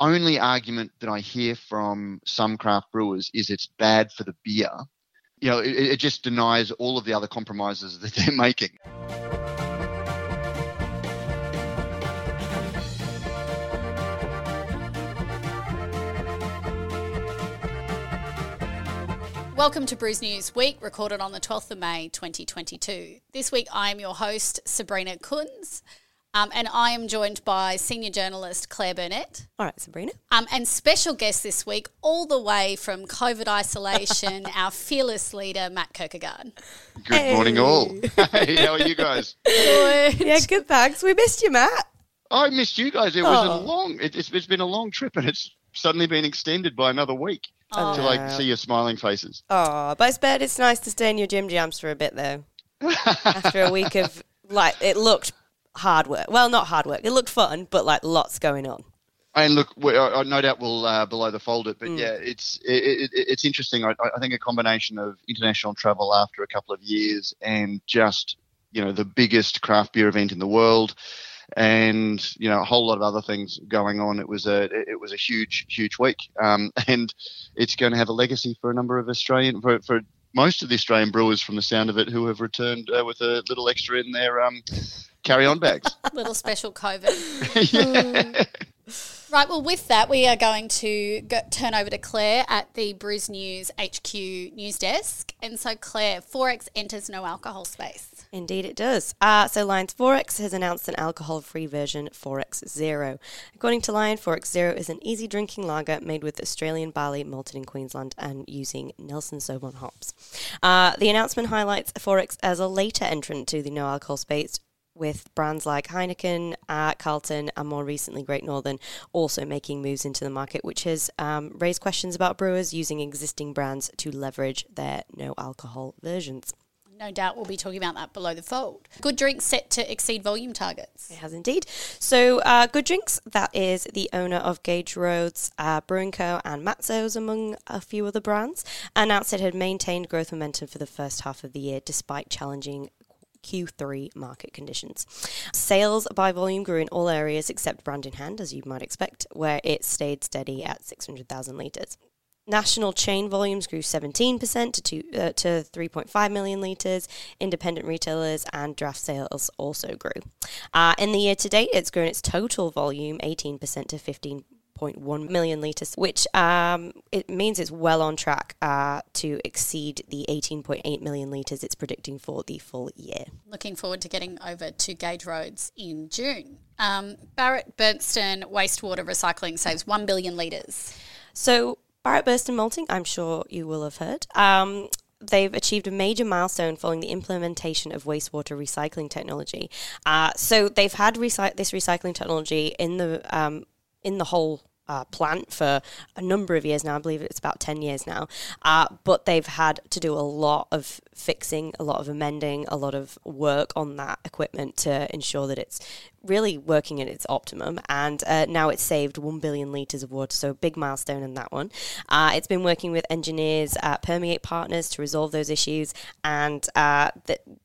only argument that I hear from some craft brewers is it's bad for the beer. You know, it, it just denies all of the other compromises that they're making. Welcome to Brews News Week, recorded on the 12th of May 2022. This week I am your host, Sabrina Kunz. Um, and I am joined by senior journalist Claire Burnett. All right, Sabrina. Um, and special guest this week, all the way from COVID isolation, our fearless leader, Matt Kirkegaard. Good hey. morning, all. hey, how are you guys? Good. Yeah, good, thanks. We missed you, Matt. I missed you guys. It was oh. a long, it, it's, it's been a long trip and it's suddenly been extended by another week oh. to like see your smiling faces. Oh, but I bet it's nice to stay in your gym jams for a bit though. After a week of like, it looked hard work. Well, not hard work. It looked fun, but like lots going on. And look, I no doubt we'll uh, below the fold it, but mm. yeah, it's it, it, it's interesting. I, I, think a combination of international travel after a couple of years and just you know the biggest craft beer event in the world, and you know a whole lot of other things going on. It was a it was a huge huge week, um, and it's going to have a legacy for a number of Australian for, for most of the Australian brewers, from the sound of it, who have returned uh, with a little extra in their um, carry-on bags. little special COVID. yeah. Right, well, with that, we are going to go, turn over to Claire at the Brews News HQ news desk. And so, Claire, XXXX enters no alcohol space. Indeed, it does. Uh, so, Lion's XXXX has announced an alcohol free version, XXXX Zero. According to Lion, XXXX Zero is an easy drinking lager made with Australian barley malted in Queensland and using Nelson Sauvin hops. Uh, the announcement highlights XXXX as a later entrant to the no alcohol space with brands like Heineken, uh, Carlton, and more recently Great Northern also making moves into the market, which has um, raised questions about brewers using existing brands to leverage their no alcohol versions. No doubt we'll be talking about that below the fold. Good Drinks set to exceed volume targets. It has indeed. So, uh, Good Drinks, that is the owner of Gage Roads, uh, Brewing Co., and Matso's, among a few other brands, announced it had maintained growth momentum for the first half of the year despite challenging Q3 market conditions. Sales by volume grew in all areas except brand in hand, as you might expect, where it stayed steady at 600,000 litres. National chain volumes grew 17% to, two, uh, to 3.5 million litres. Independent retailers and draft sales also grew. Uh, in the year to date, it's grown its total volume 18% to 15 18.1 million litres, which um, it means it's well on track uh, to exceed the 18.8 million litres it's predicting for the full year. Looking forward to getting over to Gage Roads in June. Um, Barrett Burston Wastewater Recycling saves 1 billion litres. So, Barrett Burston Malting, I'm sure you will have heard. Um, they've achieved a major milestone following the implementation of wastewater recycling technology. Uh, so they've had recy- this recycling technology in the um, in the whole uh, plant for a number of years now. I believe it's about 10 years now. Uh, but they've had to do a lot of fixing, a lot of amending, a lot of work on that equipment to ensure that it's really working at its optimum. And uh, now it's saved 1 billion litres of water, so big milestone in that one. Uh, it's been working with engineers at Permeate Partners to resolve those issues. And uh,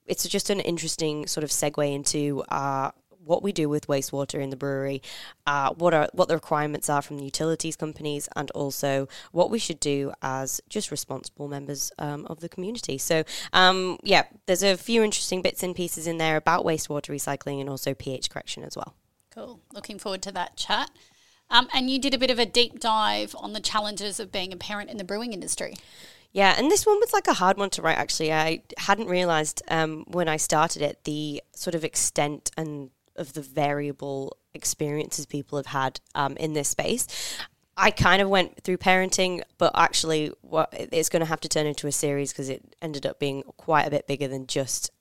it's just an interesting sort of segue into uh, what we do with wastewater in the brewery, uh, what are what the requirements are from the utilities companies, and also what we should do as just responsible members um, of the community. So, um, yeah, there's a few interesting bits and pieces in there about wastewater recycling and also pH correction as well. Cool. Looking forward to that chat. Um, and you did a bit of a deep dive on the challenges of being a parent in the brewing industry. Yeah, and this one was like a hard one to write. Actually, I hadn't realized um, when I started it the sort of extent and of the variable experiences people have had um, in this space. I kind of went through parenting, but actually, what it's going to have to turn into a series because it ended up being quite a bit bigger than just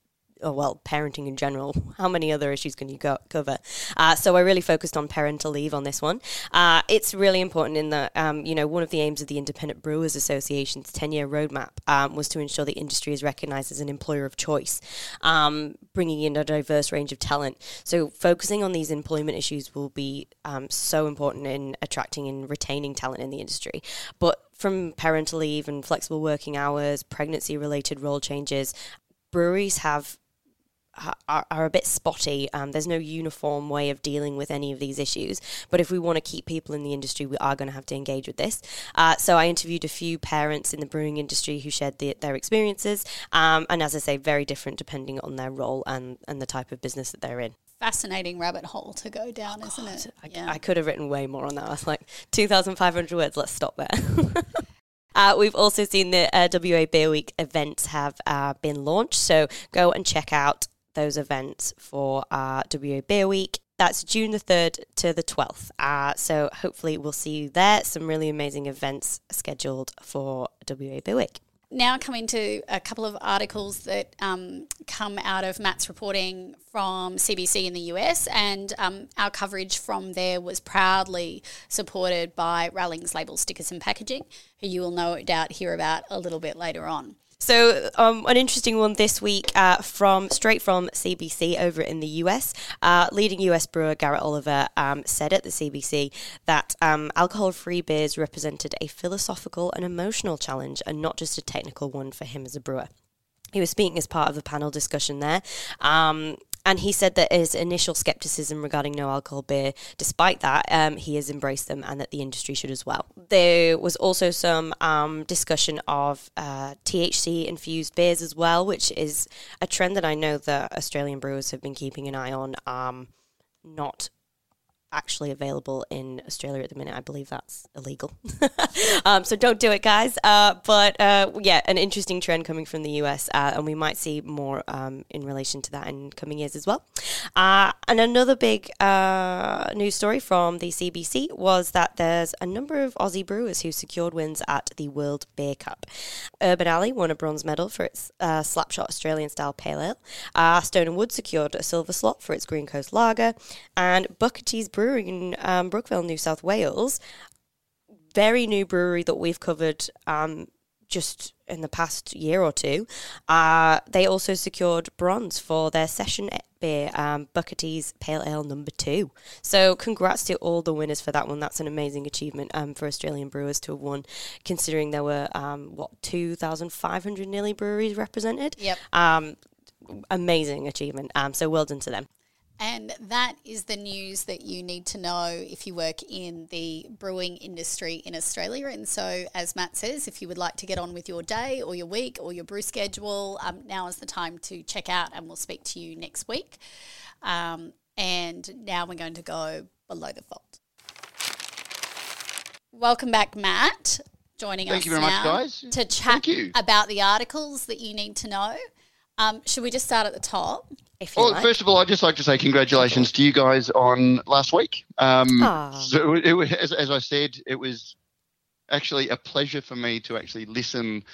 oh, well, parenting in general. How many other issues can you go- cover? Uh, so I really focused on parental leave on this one. Uh, it's really important in that, um, you know, one of the aims of the Independent Brewers Association's 10 year roadmap um, was to ensure the industry is recognised as an employer of choice, um, bringing in a diverse range of talent. So focusing on these employment issues will be um, so important in attracting and retaining talent in the industry. But from parental leave and flexible working hours, pregnancy related role changes, breweries have are, are a bit spotty. Um, there's no uniform way of dealing with any of these issues. But if we want to keep people in the industry, we are going to have to engage with this. Uh, so I interviewed a few parents in the brewing industry who shared the, their experiences. Um, and as I say, very different depending on their role and, and the type of business that they're in fascinating rabbit hole to go down, isn't it? I, yeah. I, could have written way more on that. I was like, 2,500 words, let's stop there. Uh, we've also seen the uh, WA Beer Week events have uh, been launched, so go and check out those events for uh, WA Beer Week. That's June the 3rd to the 12th. Uh, so hopefully we'll see you there. Some really amazing events scheduled for WA Beer Week now coming to a couple of articles that um, come out of Matt's reporting from CBC in the US, and um, our coverage from there was proudly supported by Rallings Label Stickers and Packaging, who you will no doubt hear about a little bit later on. So, um, an interesting one this week uh, from straight from CBC over in the US. Uh, leading US brewer Garrett Oliver um, said at the CBC that um, alcohol-free beers represented a philosophical and emotional challenge, and not just a technical one for him as a brewer. He was speaking as part of a panel discussion there. Um, and he said that his initial skepticism regarding no alcohol beer, despite that, um, he has embraced them and that the industry should as well. There was also some um, discussion of uh, THC infused beers as well, which is a trend that I know that Australian brewers have been keeping an eye on. Um, not actually available in Australia at the minute. I believe that's illegal. um, so don't do it, guys. Uh, but uh, yeah, an interesting trend coming from the US, uh, and we might see more um, in relation to that in coming years as well. Uh, and another big uh, news story from the CBC was that there's a number of Aussie brewers who secured wins at the World Beer Cup. Urban Alley won a bronze medal for its uh, Slapshot Australian style pale ale. Stone and Wood secured a silver slot for its Green Coast Lager, and Bucketty's Brewing in um, Brookvale, New South Wales. Very new brewery that we've covered um, just in the past year or two. Uh, they also secured bronze for their session beer, um, Pale Ale number two. So congrats to all the winners for that one. That's an amazing achievement um, for Australian brewers to have won, considering there were, um, what, 2,500 nearly breweries represented? Yep. Um, amazing achievement. Um, so well done to them. And that is the news that you need to know if you work in the brewing industry in Australia. And so, as Matt says, if you would like to get on with your day or your week or your brew schedule, um, now is the time to check out, and we'll speak to you next week. Um, and now we're going to go below the fold. Welcome back, Matt, joining Thank us you very now much, guys. to chat about the articles that you need to know. Um, should we just start at the top? If you well, like. first of all, I'd just like to say congratulations to you guys on last week. Um, so it, it, as, as I said, it was actually a pleasure for me to actually listen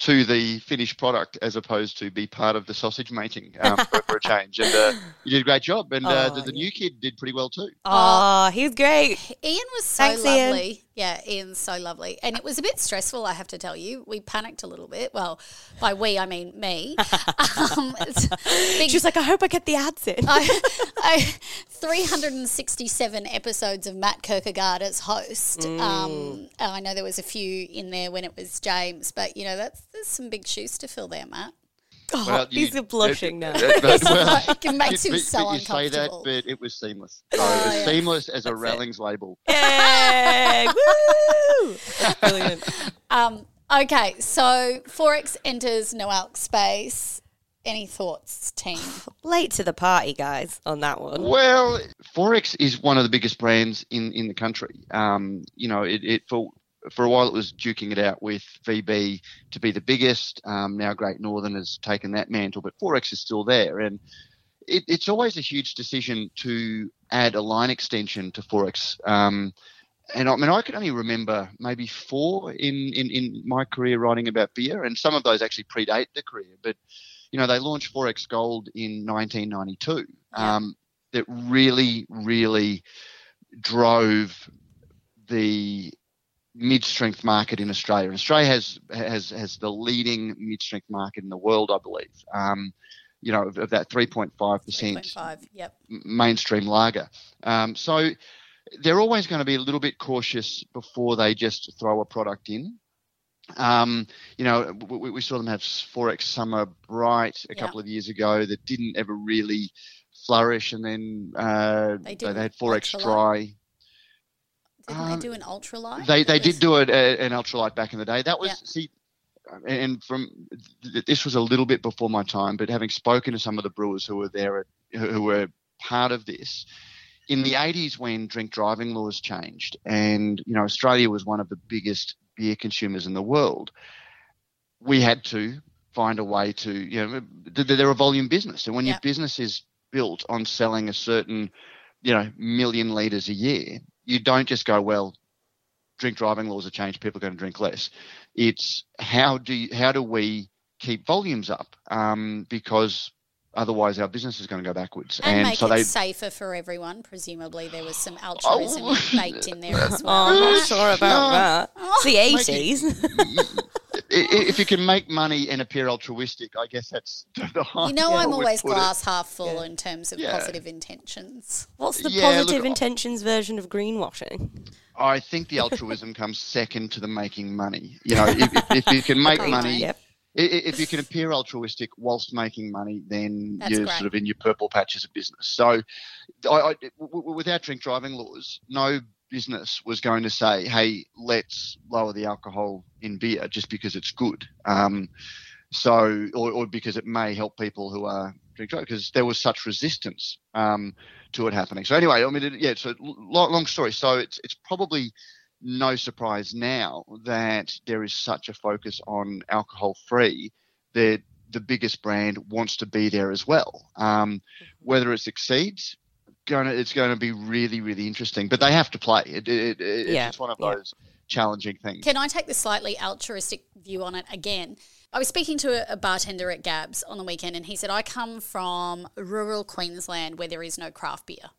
to the finished product as opposed to be part of the sausage making um, for, for, a change. And uh, you did a great job. And uh, oh, the, the yeah. new kid did pretty well too. Oh, he was great. Ian was so Thanks, lovely. Ian. Yeah, Ian's so lovely. And it was a bit stressful, I have to tell you. We panicked a little bit. Well, by we, I mean me. um, big, she was like, I hope I get the ads in. I, I, 367 episodes of Matt Kirkegaard as host. Mm. Um, I know there was a few in there when it was James, but, you know, that's there's some big shoes to fill there, Matt. Oh, well, you, he's blushing it, now. It, it, well, it makes him so you uncomfortable. say that, but it was seamless. Oh, it was yeah. seamless as a Rallings label. Yeah, woo! Brilliant. Um, okay, so XXXX enters no alc space. Any thoughts, team? Late to the party, guys, on that one. Well, XXXX is one of the biggest brands in, in the country. Um, you know, it, it for for a while it was duking it out with VB to be the biggest. Um, now Great Northern has taken that mantle, but XXXX is still there. And it, it's always a huge decision to add a line extension to XXXX. Um, and I mean, I can only remember maybe four in, in, in my career writing about beer, and some of those actually predate the career. But, you know, they launched XXXX Gold in 1992. Um, that really, really drove the mid-strength market in Australia. Australia has has has the leading mid-strength market in the world, I believe. Um, you know, of, of that 3.5 percent yep. mainstream lager. Um, so they're always going to be a little bit cautious before they just throw a product in. Um, you know, we, we, saw them have XXXX Summer Bright a yeah. couple of years ago that didn't ever really flourish, and then uh, they, they, had XXXX Dry. Didn't um, they do an ultralight? They they did do it uh, an ultralight back in the day. That was yeah. see, and from this was a little bit before my time, but having spoken to some of the brewers who were there, who were part of this, in the 80s when drink driving laws changed, and you know Australia was one of the biggest beer consumers in the world, we had to find a way to you know they're a volume business, and when your business is built on selling a certain you know million liters a year, you don't just go well. Drink driving laws have changed. People are going to drink less. It's how do you, how do we keep volumes up? Um, because otherwise our business is going to go backwards. And, and make so it they, safer for everyone. Presumably there was some altruism oh, baked in there as well. Oh, I'm not sure about that. It's the eighties. if you can make money and appear altruistic, I guess that's the high. You know, I'm always glass it. half full yeah. in terms of yeah. positive intentions. What's the yeah, positive look, intentions version of greenwashing? I think the altruism comes second to the making money. You know, if, if, if you can make money. Yep if you can appear altruistic whilst making money, then That's you're great. sort of in your purple patches of business. So, I, I, without drink driving laws, no business was going to say, "Hey, let's lower the alcohol in beer just because it's good." Um, so, or, or, because it may help people who are drinking because there was such resistance um, to it happening. So, anyway, I mean, it, yeah. So, long, long story. So, it's it's probably no surprise now that there is such a focus on alcohol free that the biggest brand wants to be there as well. Um, whether it succeeds, going to, it's going to be really, really interesting. But they have to play. It, it, it, yeah. It's one of those yeah. challenging things. Can I take the slightly altruistic view on it again? I was speaking to a, bartender at Gabs on the weekend, and he said, I come from rural Queensland where there is no craft beer,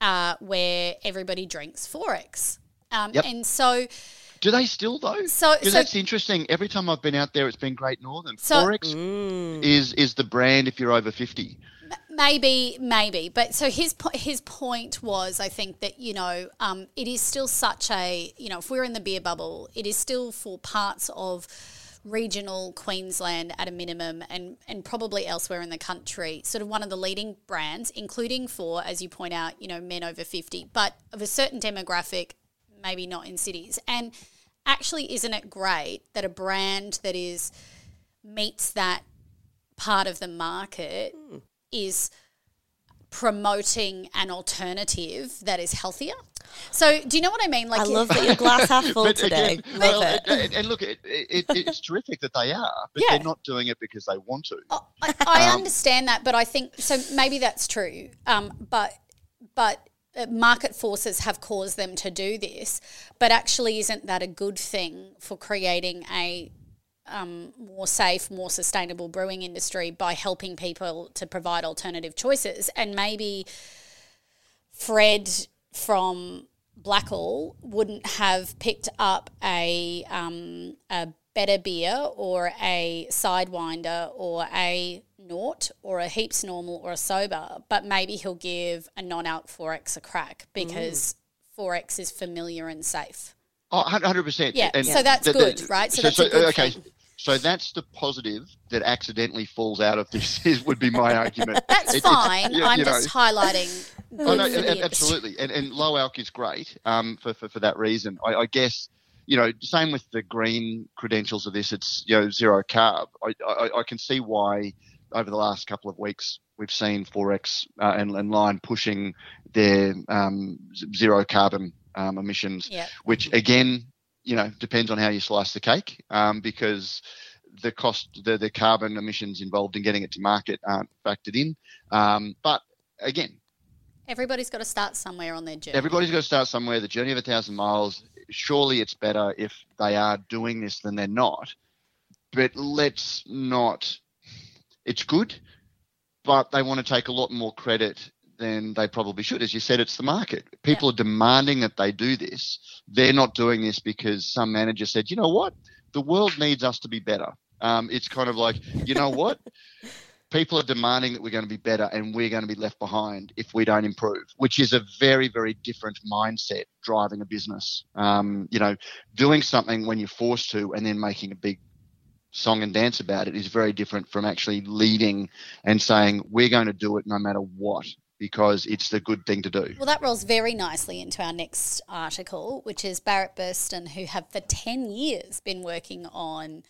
uh, where everybody drinks XXXX. Um, yep. And so. Do they still though? So, so that's interesting. Every time I've been out there, it's been Great Northern. So, XXXX mm. is is the brand if you're over fifty. Maybe, maybe, but so his his point was, I think that you know, um, it is still such a you know, if we're in the beer bubble, it is still for parts of regional Queensland at a minimum and, and probably elsewhere in the country, sort of one of the leading brands, including for, as you point out, you know, men over 50, but of a certain demographic, maybe not in cities. And actually, isn't it great that a brand that is meets that part of the market mm. Is promoting an alternative that is healthier. So, do you know what I mean? Like, I love that your glass half full today. Again, well, and, and, look, it, it, it's terrific that they are, but yeah. they're not doing it because they want to. Oh, I, I um, understand that, but I think so. Maybe that's true. Um, but but uh, market forces have caused them to do this, but actually, isn't that a good thing for creating a um, more safe, more sustainable brewing industry by helping people to provide alternative choices? And maybe Fred from Blackall wouldn't have picked up a um, a better beer or a sidewinder or a Nort or a heaps normal or a Sobah, but maybe he'll give a non-alc XXXX a crack because mm. XXXX is familiar and safe. Oh, 100%. Yeah, and so that's the, good, the, right? So, so, so okay. Thing. So that's the positive that accidentally falls out of this. Is, would be my argument. that's it, fine. You, I'm you just know. highlighting. Oh, no, absolutely, and, and low alc is great um, for, for for that reason. I, I guess you know, same with the green credentials of this. It's you know zero carb. I, I, I can see why over the last couple of weeks, we've seen XXXX uh, and, and Lion pushing their um, zero carbon um, emissions, yep. which again, you know, depends on how you slice the cake, um, because the cost, the, the carbon emissions involved in getting it to market aren't factored in. Um, but again, everybody's got to start somewhere on their journey. Everybody's got to start somewhere. The journey of a thousand miles. Surely it's better if they are doing this than they're not. But let's not it's good, but they want to take a lot more credit than they probably should. As you said, it's the market. People yeah. are demanding that they do this. They're not doing this because some manager said, you know what? The world needs us to be better. Um, it's kind of like, you know what? people are demanding that we're going to be better and we're going to be left behind if we don't improve, which is a very, very different mindset driving a business. Um, you know, doing something when you're forced to and then making a big song and dance about it is very different from actually leading and saying, we're going to do it no matter what because it's the good thing to do. Well, that rolls very nicely into our next article, which is Barrett Burston, who have for 10 years been working on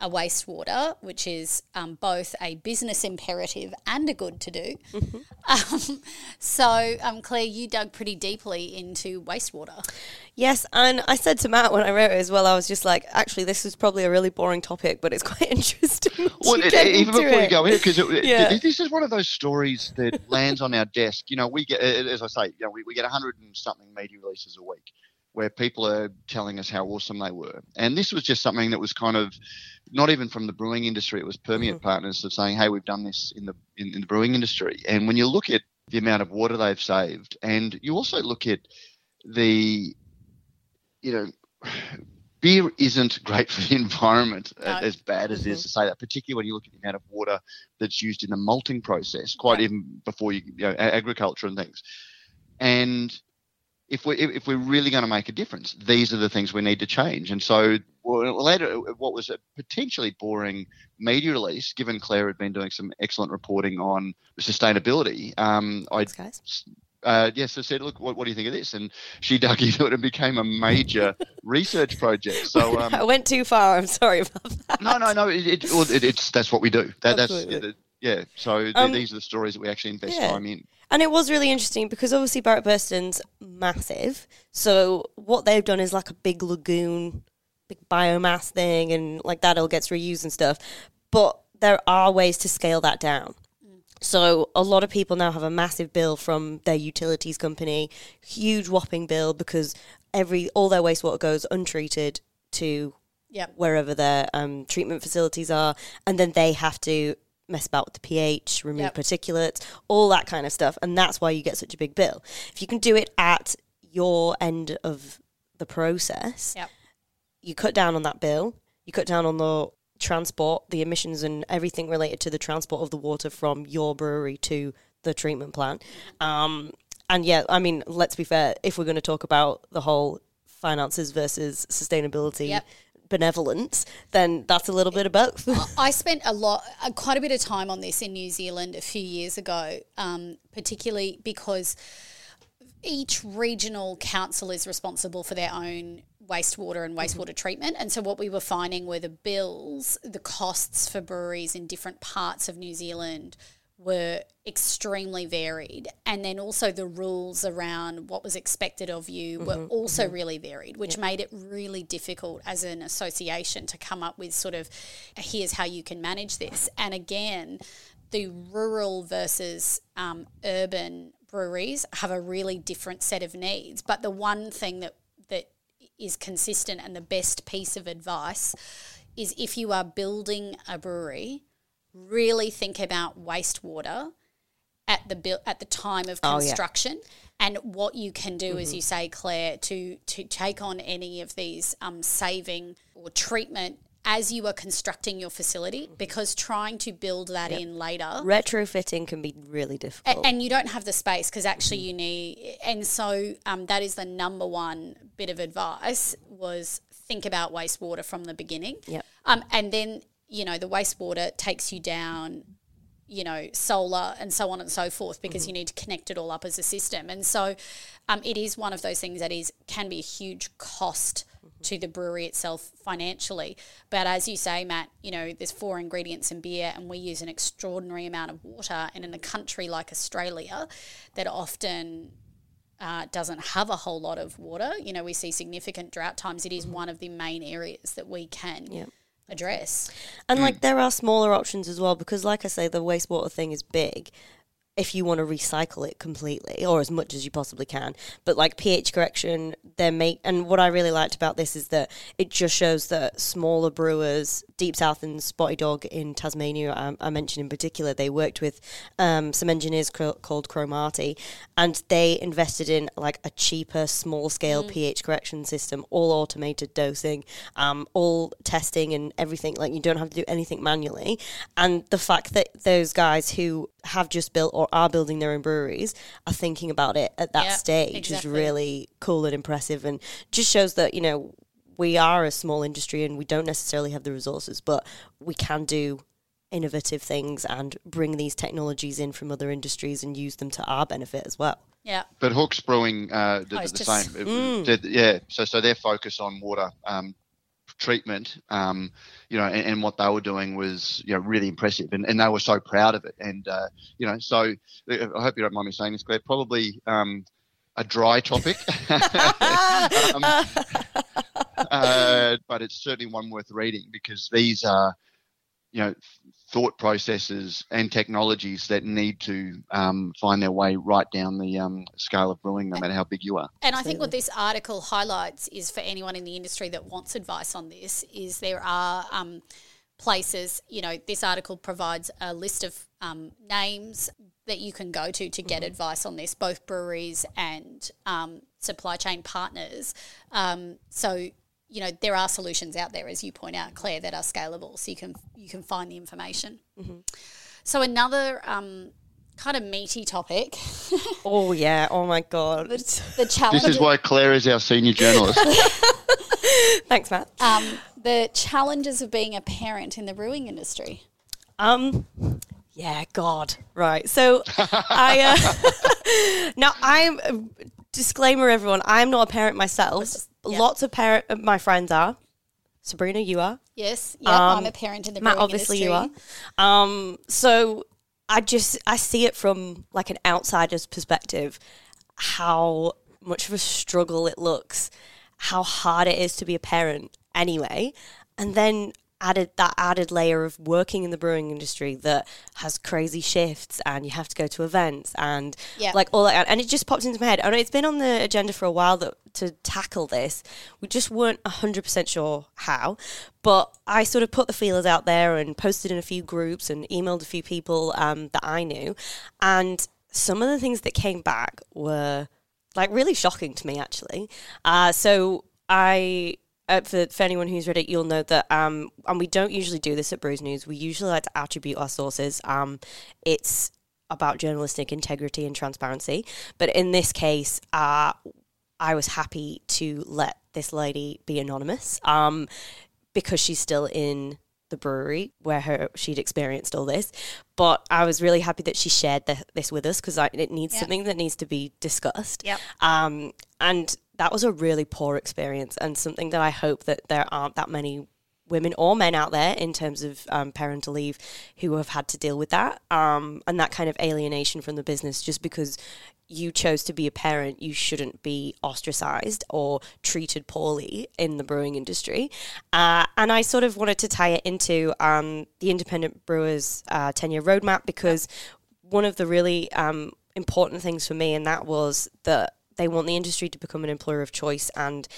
a wastewater, which is um, both a business imperative and a good to do. Mm-hmm. Um, so, um, Claire, you dug pretty deeply into wastewater. Yes, and I said to Matt when I wrote it as well, I was just like, actually, this is probably a really boring topic, but it's quite interesting. well, it, even before it. you go in, because yeah. this is one of those stories that lands on our desk. You know, we get, as I say, you know, we, we get 100 and something media releases a week where people are telling us how awesome they were. And this was just something that was kind of not even from the brewing industry, it was permeate mm-hmm. partners of saying, hey, we've done this in the in, in the brewing industry. And when you look at the amount of water they've saved, and you also look at the, you know, beer isn't great for the environment no. as bad as mm-hmm. it is mm-hmm. to say that, particularly when you look at the amount of water that's used in the malting process, quite yeah. even before you, you know, agriculture and things. And if we if we're really going to make a difference, these are the things we need to change. And so later, what was a potentially boring media release, given Claire had been doing some excellent reporting on sustainability, um, I uh, yes, I said, look, what, what, do you think of this? And she dug into it and became a major research project. So um, I went too far. I'm sorry about that. No, no, no. It, it, it, it's that's what we do. That, that's yeah. So um, these are the stories that we actually invest yeah. time in. And it was really interesting because obviously Barrett Burston's massive. So what they've done is like a big lagoon, big biomass thing, and like that all gets reused and stuff. But there are ways to scale that down. So a lot of people now have a massive bill from their utilities company, huge whopping bill because every all their wastewater goes untreated to yep. wherever their um, treatment facilities are, and then they have to mess about with the pH, remove yep. particulates, all that kind of stuff. And that's why you get such a big bill. If you can do it at your end of the process, yep. you cut down on that bill, you cut down on the transport, the emissions, and everything related to the transport of the water from your brewery to the treatment plant. Um, and yeah, I mean, let's be fair, if we're going to talk about the whole finances versus sustainability. Yep benevolence, then that's a little bit of both. I spent a lot, uh, quite a bit of time on this in New Zealand a few years ago, um, particularly because each regional council is responsible for their own wastewater and wastewater mm-hmm. treatment. And so what we were finding were the bills, the costs for breweries in different parts of New Zealand were extremely varied. And then also the rules around what was expected of you were mm-hmm, also mm-hmm. really varied which made it really difficult as an association to come up with sort of here's how you can manage this. And again the rural versus um, urban breweries have a really different set of needs. But the one thing that that is consistent and the best piece of advice is if you are building a brewery really think about wastewater at the at the time of construction oh, yeah. and what you can do, mm-hmm. as you say, Claire, to to take on any of these um, saving or treatment as you are constructing your facility mm-hmm. because trying to build that yep. in later retrofitting can be really difficult and, and you don't have the space because actually mm-hmm. you need and so um, that is the number one bit of advice was think about wastewater from the beginning yep. um, and then you know, the wastewater takes you down, you know, solar and so on and so forth because mm-hmm. you need to connect it all up as a system. And so um, it is one of those things that is can be a huge cost mm-hmm. to the brewery itself financially. But as you say, Matt, you know, there's four ingredients in beer and we use an extraordinary amount of water. And in a country like Australia that often uh, doesn't have a whole lot of water. You know, we see significant drought times. It is mm-hmm. one of the main areas that we can yep address. And hmm. like there are smaller options as well because like I say the wastewater thing is big. If you want to recycle it completely or as much as you possibly can. But like pH correction, they make and what I really liked about this is that it just shows that smaller brewers, Deep South and Spotty Dog in Tasmania, I, I mentioned in particular, they worked with um, some engineers called Cromarty, and they invested in like a cheaper, small scale mm. pH correction system, all automated dosing, um, all testing and everything. Like you don't have to do anything manually, and the fact that those guys who have just built or are building their own breweries are thinking about it at that yep, stage exactly. is really cool and impressive and just shows that, you know, we are a small industry and we don't necessarily have the resources, but we can do innovative things and bring these technologies in from other industries and use them to our benefit as well. Yeah. But Hooks Brewing uh, did oh, the just, same. Mm. Did, yeah. So so their focus on water um, treatment, um, you know, and, and, what they were doing was, you know, really impressive, and, and they were so proud of it. And uh, you know, so I hope you don't mind me saying this, Claire. Probably um, a dry topic, um, uh, but it's certainly one worth reading because these are, you know, thought processes and technologies that need to um, find their way right down the um, scale of brewing, no matter how big you are. And I think what this article highlights is for anyone in the industry that wants advice on this is there are um, places. You know, this article provides a list of um, names that you can go to to get mm-hmm. advice on this, both breweries and um, supply chain partners. Um, so you know there are solutions out there, as you point out, Claire, that are scalable, so you can you can find the information. Mm-hmm. So another um, kind of meaty topic. oh yeah! Oh my god! The, the challenge. This is why Claire is our senior journalist. Thanks, Matt. Um, the challenges of being a parent in the brewing industry. Um, yeah, God, right. So I uh, now I'm disclaimer, everyone. I'm not a parent myself. Yeah. Lots of parent uh, my friends are. Sabrina, you are. Yes, yeah, um, I'm a parent in the Matt, obviously industry. you are. Um, so I just I see it from like an outsider's perspective, how much of a struggle it looks, how hard it is to be a parent anyway, and then added that added layer of working in the brewing industry that has crazy shifts and you have to go to events and like all that and it just popped into my head. And it's been on the agenda for a while that to tackle this. We just weren't 100% sure how but i sort of put the feelers out there and posted in a few groups and emailed a few people um, that i knew. And some of the things that came back were like really shocking to me actually. Uh, so i uh, for, for anyone who's read it, you'll know that, um, and we don't usually do this at Brews News. We usually like to attribute our sources. Um, it's about journalistic integrity and transparency. But in this case, uh, I was happy to let this lady be anonymous um, because she's still in the brewery where her she'd experienced all this. But I was really happy that she shared the, this with us because it needs yep. something that needs to be discussed. Yep. Um, and that was a really poor experience and something that I hope that there aren't that many women or men out there in terms of um, parental leave who have had to deal with that um, and that kind of alienation from the business just because you chose to be a parent, you shouldn't be ostracized or treated poorly in the brewing industry. Uh, and I sort of wanted to tie it into um, the Independent Brewers uh, 10 year roadmap because one of the really um, important things for me, and that was that they want the industry to become an employer of choice and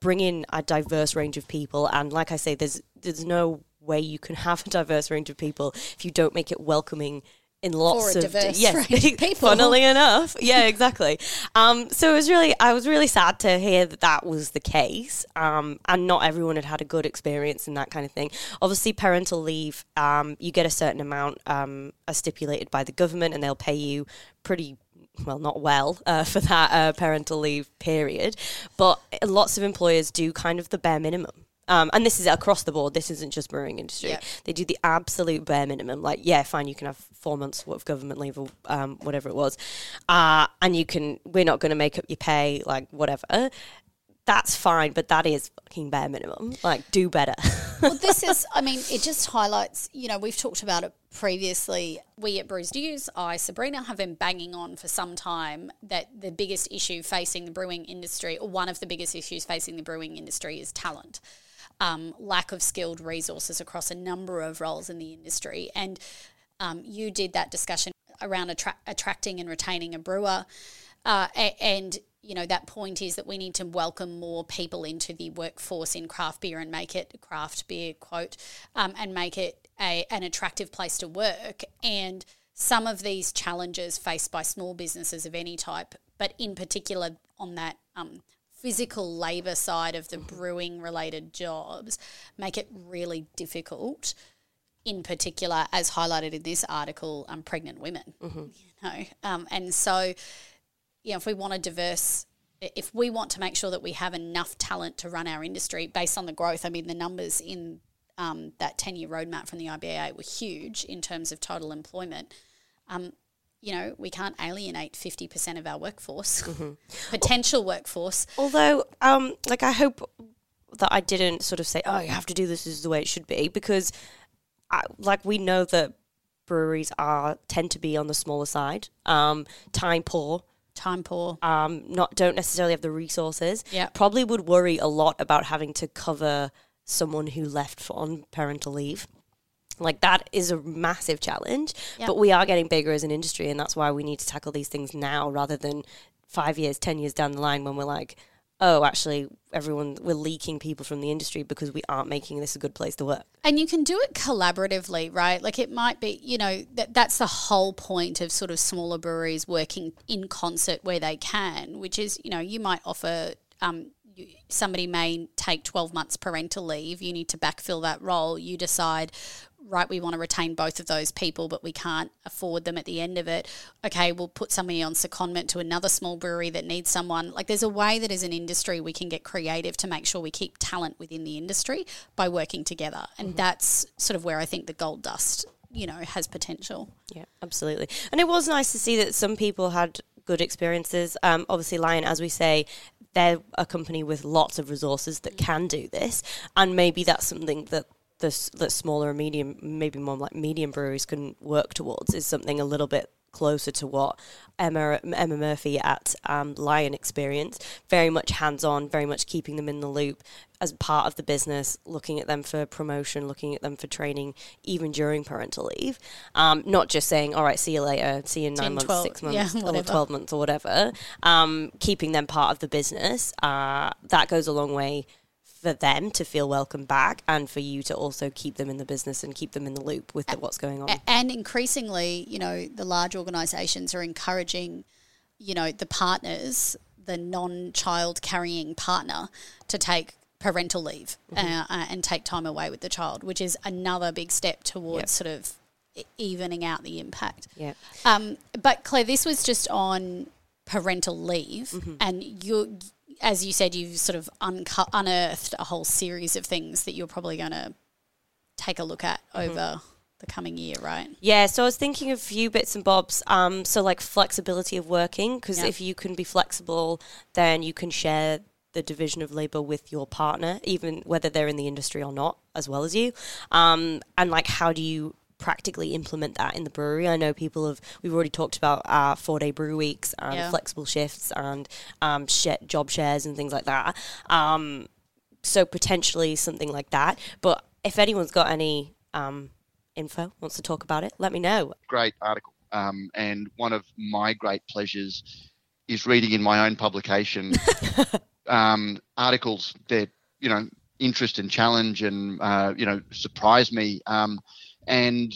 bring in a diverse range of people. And like I say, there's there's no way you can have a diverse range of people if you don't make it welcoming in lots of yes, people. Funnily enough, yeah, exactly. um, so it was really, I was really sad to hear that that was the case, um, and not everyone had had a good experience and that kind of thing. Obviously, parental leave, um, you get a certain amount um, as stipulated by the government, and they'll pay you pretty well, not well uh, for that uh, parental leave period, but lots of employers do kind of the bare minimum. Um, and this is across the board. This isn't just brewing industry. Yep. They do the absolute bare minimum. Like, yeah, fine, you can have four months of government leave or um, whatever it was, uh, and you can. We're not going to make up your pay, like whatever that's fine, but that is fucking bare minimum. Like, do better. well, this is, I mean, it just highlights, you know, we've talked about it previously. We at Brews News, I, Sabrina, have been banging on for some time that the biggest issue facing the brewing industry, or one of the biggest issues facing the brewing industry, is talent. Um, lack of skilled resources across a number of roles in the industry. And um, you did that discussion around attra- attracting and retaining a brewer. Uh, and you know that point is that we need to welcome more people into the workforce in craft beer and make it craft beer quote um, and make it a, an attractive place to work and some of these challenges faced by small businesses of any type but in particular on that um, physical labor side of the brewing related jobs make it really difficult in particular as highlighted in this article um, pregnant women mm-hmm. you know um, and so you know, if we want a diverse, if we want to make sure that we have enough talent to run our industry based on the growth, I mean, the numbers in um, that 10 year roadmap from the IBA were huge in terms of total employment. Um, you know, we can't alienate 50% of our workforce, mm-hmm. potential workforce. Although, um, like, I hope that I didn't sort of say, oh, you have to do this, this is the way it should be, because, I, like, we know that breweries are tend to be on the smaller side, um, time poor, time poor, um, not don't necessarily have the resources. Yeah, probably would worry a lot about having to cover someone who left on parental leave. Like that is a massive challenge, yep. but we are getting bigger as an industry, and that's why we need to tackle these things now rather than five years, ten years down the line when we're like, oh, actually, everyone, we're leaking people from the industry because we aren't making this a good place to work. And you can do it collaboratively, right? Like it might be, you know, that, that's the whole point of sort of smaller breweries working in concert where they can, which is, you know, you might offer um, somebody may take 12 months parental leave you need to backfill that role you decide right, we want to retain both of those people, but we can't afford them at the end of it. Okay, we'll put somebody on secondment to another small brewery that needs someone. Like, there's a way that as an industry we can get creative to make sure we keep talent within the industry by working together. And mm-hmm. that's sort of where I think the gold dust, you know, has potential. Yeah, absolutely. And it was nice to see that some people had good experiences. Um, obviously, Lion, as we say, they're a company with lots of resources that can do this, and maybe that's something that the, the smaller medium, maybe more like medium breweries can work towards is something a little bit closer to what Emma Emma Murphy at um, Lion experience. Very much hands on, very much keeping them in the loop as part of the business, looking at them for promotion, looking at them for training, even during parental leave. Um, not just saying, "All right, see you later, see you in 10, nine months, 12, six months, yeah, or twelve months, or whatever." Um, keeping them part of the business uh, that goes a long way for them to feel welcome back and for you to also keep them in the business and keep them in the loop with the, what's going on. And increasingly, you know, the large organisations are encouraging, you know, the partners, the non-child carrying partner, to take parental leave mm-hmm. uh, uh, and take time away with the child, which is another big step towards yep. sort of evening out the impact. Yeah. Um, but Claire, this was just on parental leave, mm-hmm. and you as you said, you've sort of unco- unearthed a whole series of things that you're probably going to take a look at mm-hmm. over the coming year, right? Yeah, so I was thinking of a few bits and bobs. Um, so, like flexibility of working, because if you can be flexible, then you can share the division of labor with your partner, even whether they're in the industry or not, as well as you. Um, and like, how do you practically implement that in the brewery. I know people have, we've already talked about uh, four day brew weeks and yeah. flexible shifts and um, sh- job shares and things like that. Um, so potentially something like that. But if anyone's got any um, info, wants to talk about it, let me know. Great article. Um, and one of my great pleasures is reading in my own publication um, articles that, you know, interest and challenge and, uh, you know, surprise me. And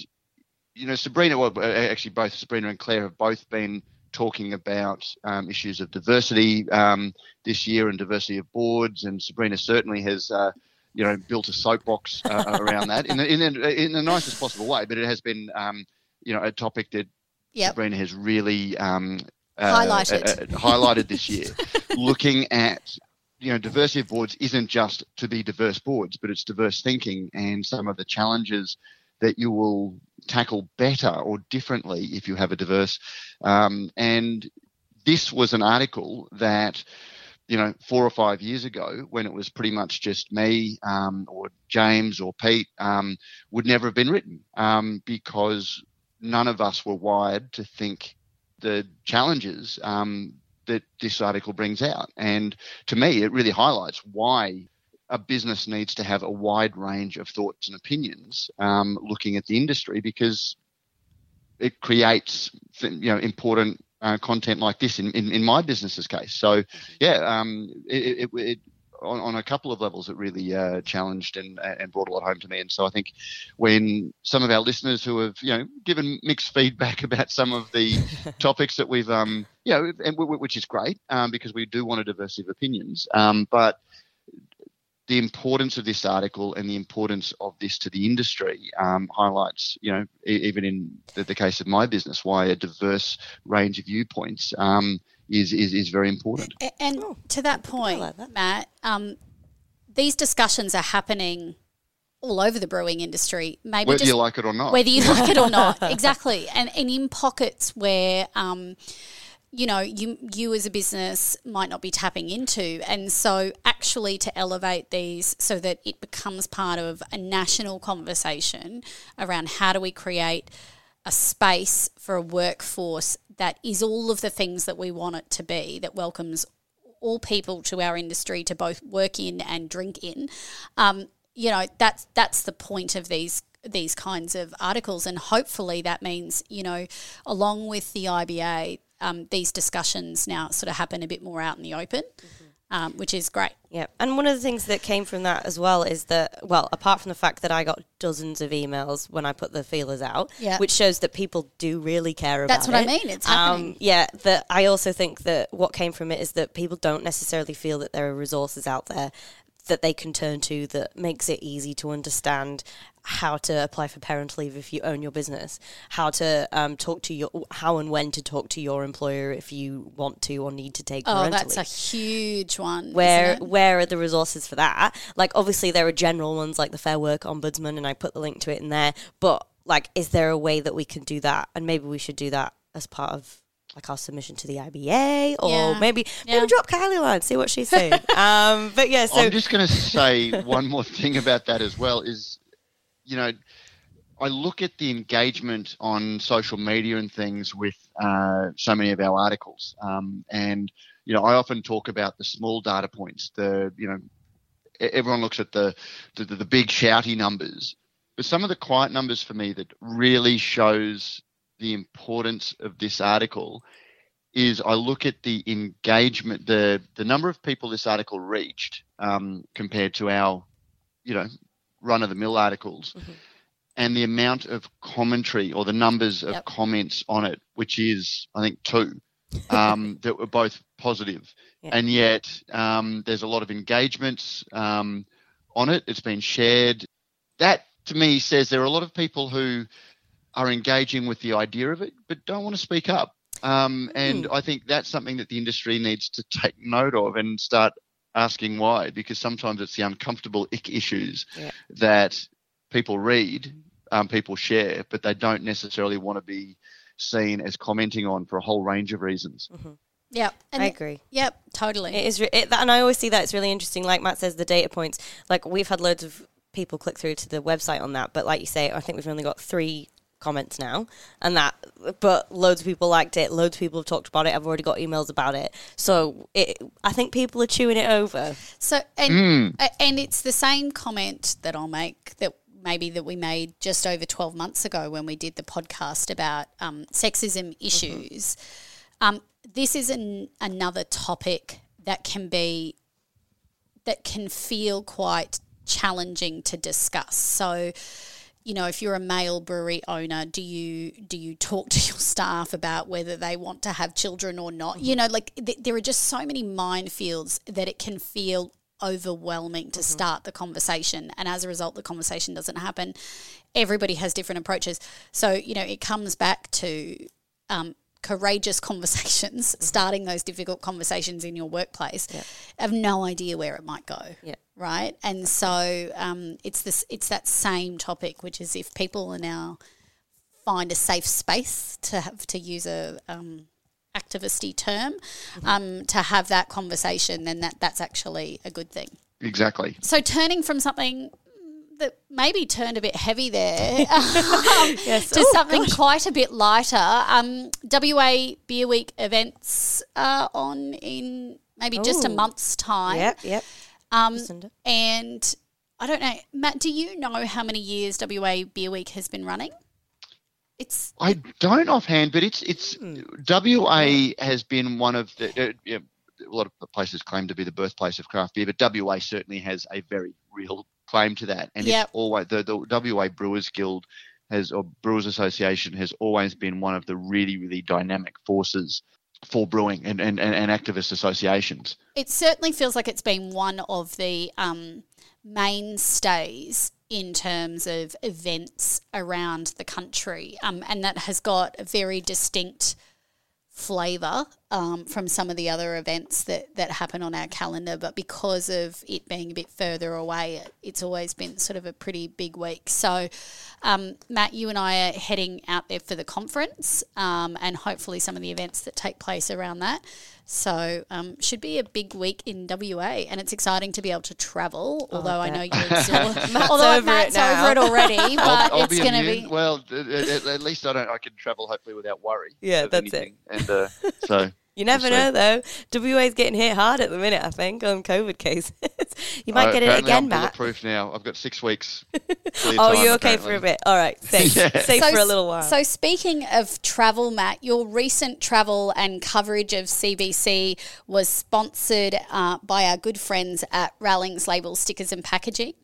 you know, Sabrina, well, actually, both Sabrina and Claire have both been talking about um, issues of diversity um, this year and diversity of boards. And Sabrina certainly has, uh, you know, built a soapbox uh, around that in, in, in, the nicest possible way. But it has been, um, you know, a topic that yep. Sabrina has really um, uh, highlighted. Uh, uh, highlighted this year, looking at you know, diversity of boards isn't just to be diverse boards, but it's diverse thinking and some of the challenges that you will tackle better or differently if you have a diverse. Um, and this was an article that, you know, four or five years ago, when it was pretty much just me um, or James or Pete, um, would never have been written um, because none of us were wired to think the challenges um, that this article brings out. And to me, it really highlights why a business needs to have a wide range of thoughts and opinions um, looking at the industry because it creates you know important uh, content like this in, in, in my business's case. So yeah, um, it, it, it on, on, a couple of levels, it really uh, challenged and, and brought a lot home to me. And so I think when some of our listeners who have, you know, given mixed feedback about some of the topics that we've, um, you know, and, which is great um, because we do want a diversity of opinions, um, but the importance of this article and the importance of this to the industry um, highlights, you know, even in the, the, case of my business, why a diverse range of viewpoints um, is, is, is very important. And oh, to that point, like that. Matt, um, these discussions are happening all over the brewing industry. Maybe whether you like it or not. Whether you like it or not, exactly. And and in pockets where um, you know you you as a business might not be tapping into. And so actually to elevate these so that it becomes part of a national conversation around how do we create a space for a workforce that is all of the things that we want it to be that welcomes all people to our industry to both work in and drink in um, you know that's that's the point of these these kinds of articles. And hopefully that means you know along with the IBA um, these discussions now sort of happen a bit more out in the open. Mm-hmm. Um, which is great. Yeah, and one of the things that came from that as well is that, well, apart from the fact that I got dozens of emails when I put the feelers out, yeah. which shows that people do really care about That's what. I mean. It's happening. Um, yeah, that I also think that what came from it is that people don't necessarily feel that there are resources out there that they can turn to that makes it easy to understand how to apply for parental leave if you own your business, how to um, talk to your, how and when to talk to your employer if you want to or need to take. Oh, that's leave. a huge one. Where where are the resources for that? Like, obviously there are general ones like the Fair Work Ombudsman, and I put the link to it in there. But like, is there a way that we can do that? And maybe we should do that as part of like our submission to the IBA, or yeah. maybe yeah. maybe drop Kylie a line, see what she's saying. um, but yeah, so I'm just going to say one more thing about that as well. Is you know, I look at the engagement on social media and things with uh, so many of our articles, um, and you know, I often talk about the small data points. The you know, everyone looks at the the, the big shouty numbers, but some of the quiet numbers for me that really shows the importance of this article is I look at the engagement, the the number of people this article reached um, compared to our, you know, run of the mill articles, mm-hmm. and the amount of commentary or the numbers of yep. comments on it, which is I think two, um, that were both positive. Yep. and yet um, there's a lot of engagements um, on it. It's been shared. That to me says there are a lot of people who are engaging with the idea of it, but don't want to speak up. Um, and mm. I think that's something that the industry needs to take note of and start asking why, because sometimes it's the uncomfortable ick issues yeah. that people read, um, people share, but they don't necessarily want to be seen as commenting on for a whole range of reasons. Mm-hmm. Yep, I agree. Yep, totally. It is, re- it, and I always see that it's really interesting. Like Matt says, the data points. Like we've had loads of people click through to the website on that, but like you say, I think we've only got three comments now and that but loads of people liked it loads of people have talked about it i've already got emails about it so it, i think people are chewing it over so and mm. and it's the same comment that i'll make that maybe that we made just over 12 months ago when we did the podcast about um, sexism issues mm-hmm. um, this is an, another topic that can be that can feel quite challenging to discuss so you know, if you're a male brewery owner, do you do you talk to your staff about whether they want to have children or not? Mm-hmm. You know, like th- there are just so many minefields that it can feel overwhelming to mm-hmm. start the conversation and as a result the conversation doesn't happen everybody has different approaches so you know it comes back to um, courageous conversations mm-hmm. starting those difficult conversations in your workplace yeah. have no idea where it might go yeah right? And so um, it's this it's that same topic, which is if people are now find a safe space to have to use a um, activisty term mm-hmm. um, to have that conversation, then that that's actually a good thing. Exactly. So turning from something that maybe turned a bit heavy there um, yes. to oh, something gosh. quite a bit lighter. Um, WA Beer Week events are on in maybe Ooh. just a month's time. Yep, yep. Um, and I don't know, Matt, do you know how many years WA Beer Week has been running? It's I don't offhand, but it's it's Hmm. WA has been one of the. Uh, yeah, a lot of places claim to be the birthplace of craft beer, but WA certainly has a very real claim to that. And Yep. it's always the, the WA Brewers Guild has or Brewers Association has always been one of the really really dynamic forces for brewing and and, and, and activist associations. It certainly feels like it's been one of the um, mainstays in terms of events around the country, um, and that has got a very distinct flavour um, from some of the other events that, that happen on our calendar. But because of it being a bit further away, it, it's always been sort of a pretty big week. So, um, Matt, you and I are heading out there for the conference um, and hopefully some of the events that take place around that. So, um, should be a big week in WA, and it's exciting to be able to travel. Although I bet. know you're still, although over it Matt's now. over it already, but I'll, I'll it's going to be. well. At, at- at least I don't. I can travel hopefully without worry. Yeah, of that's it. And uh, so you never see. know though. WA's getting hit hard at the minute, I think, on COVID cases. You might uh, get it again, I'm Matt. bulletproof now. I've got six weeks. Oh, you're okay for a bit. All right, safe, Yeah. safe for a little while. So, speaking of travel, Matt, your recent travel and coverage of CBC was sponsored uh, by our good friends at Rallings Label Stickers and Packaging.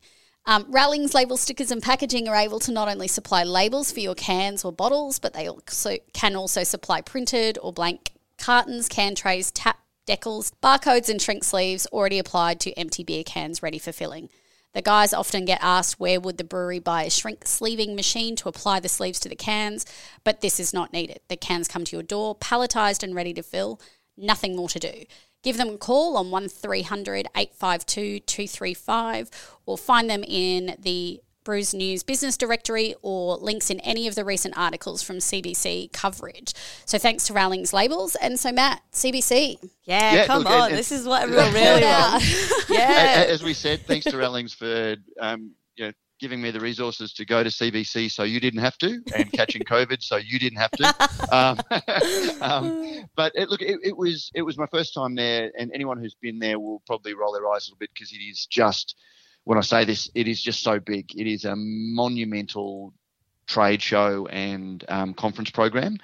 Um, Rallings Label Stickers and Packaging are able to not only supply labels for your cans or bottles, but they also can also supply printed or blank cartons, can trays, tap decals, barcodes, and shrink sleeves already applied to empty beer cans ready for filling. The guys often get asked where would the brewery buy a shrink sleeving machine to apply the sleeves to the cans, but this is not needed. The cans come to your door, palletized and ready to fill. Nothing more to do. Give them a call on 1300 852 235 or find them in the Brews News business directory or links in any of the recent articles from CBC coverage. So thanks to Rallings Labels. And so, Matt, CBC. yeah, Yeah, come look, on. it- this is what everyone Report really out. wants. Yeah. As we said, thanks to Rallings for um, you know, giving me the resources to go to CBC so you didn't have to, and catching COVID so you didn't have to. Um, um, but it, look, it, it was it was my first time there, and anyone who's been there will probably roll their eyes a little bit because it is just when I say this, it is just so big. It is a monumental trade show and um, conference program.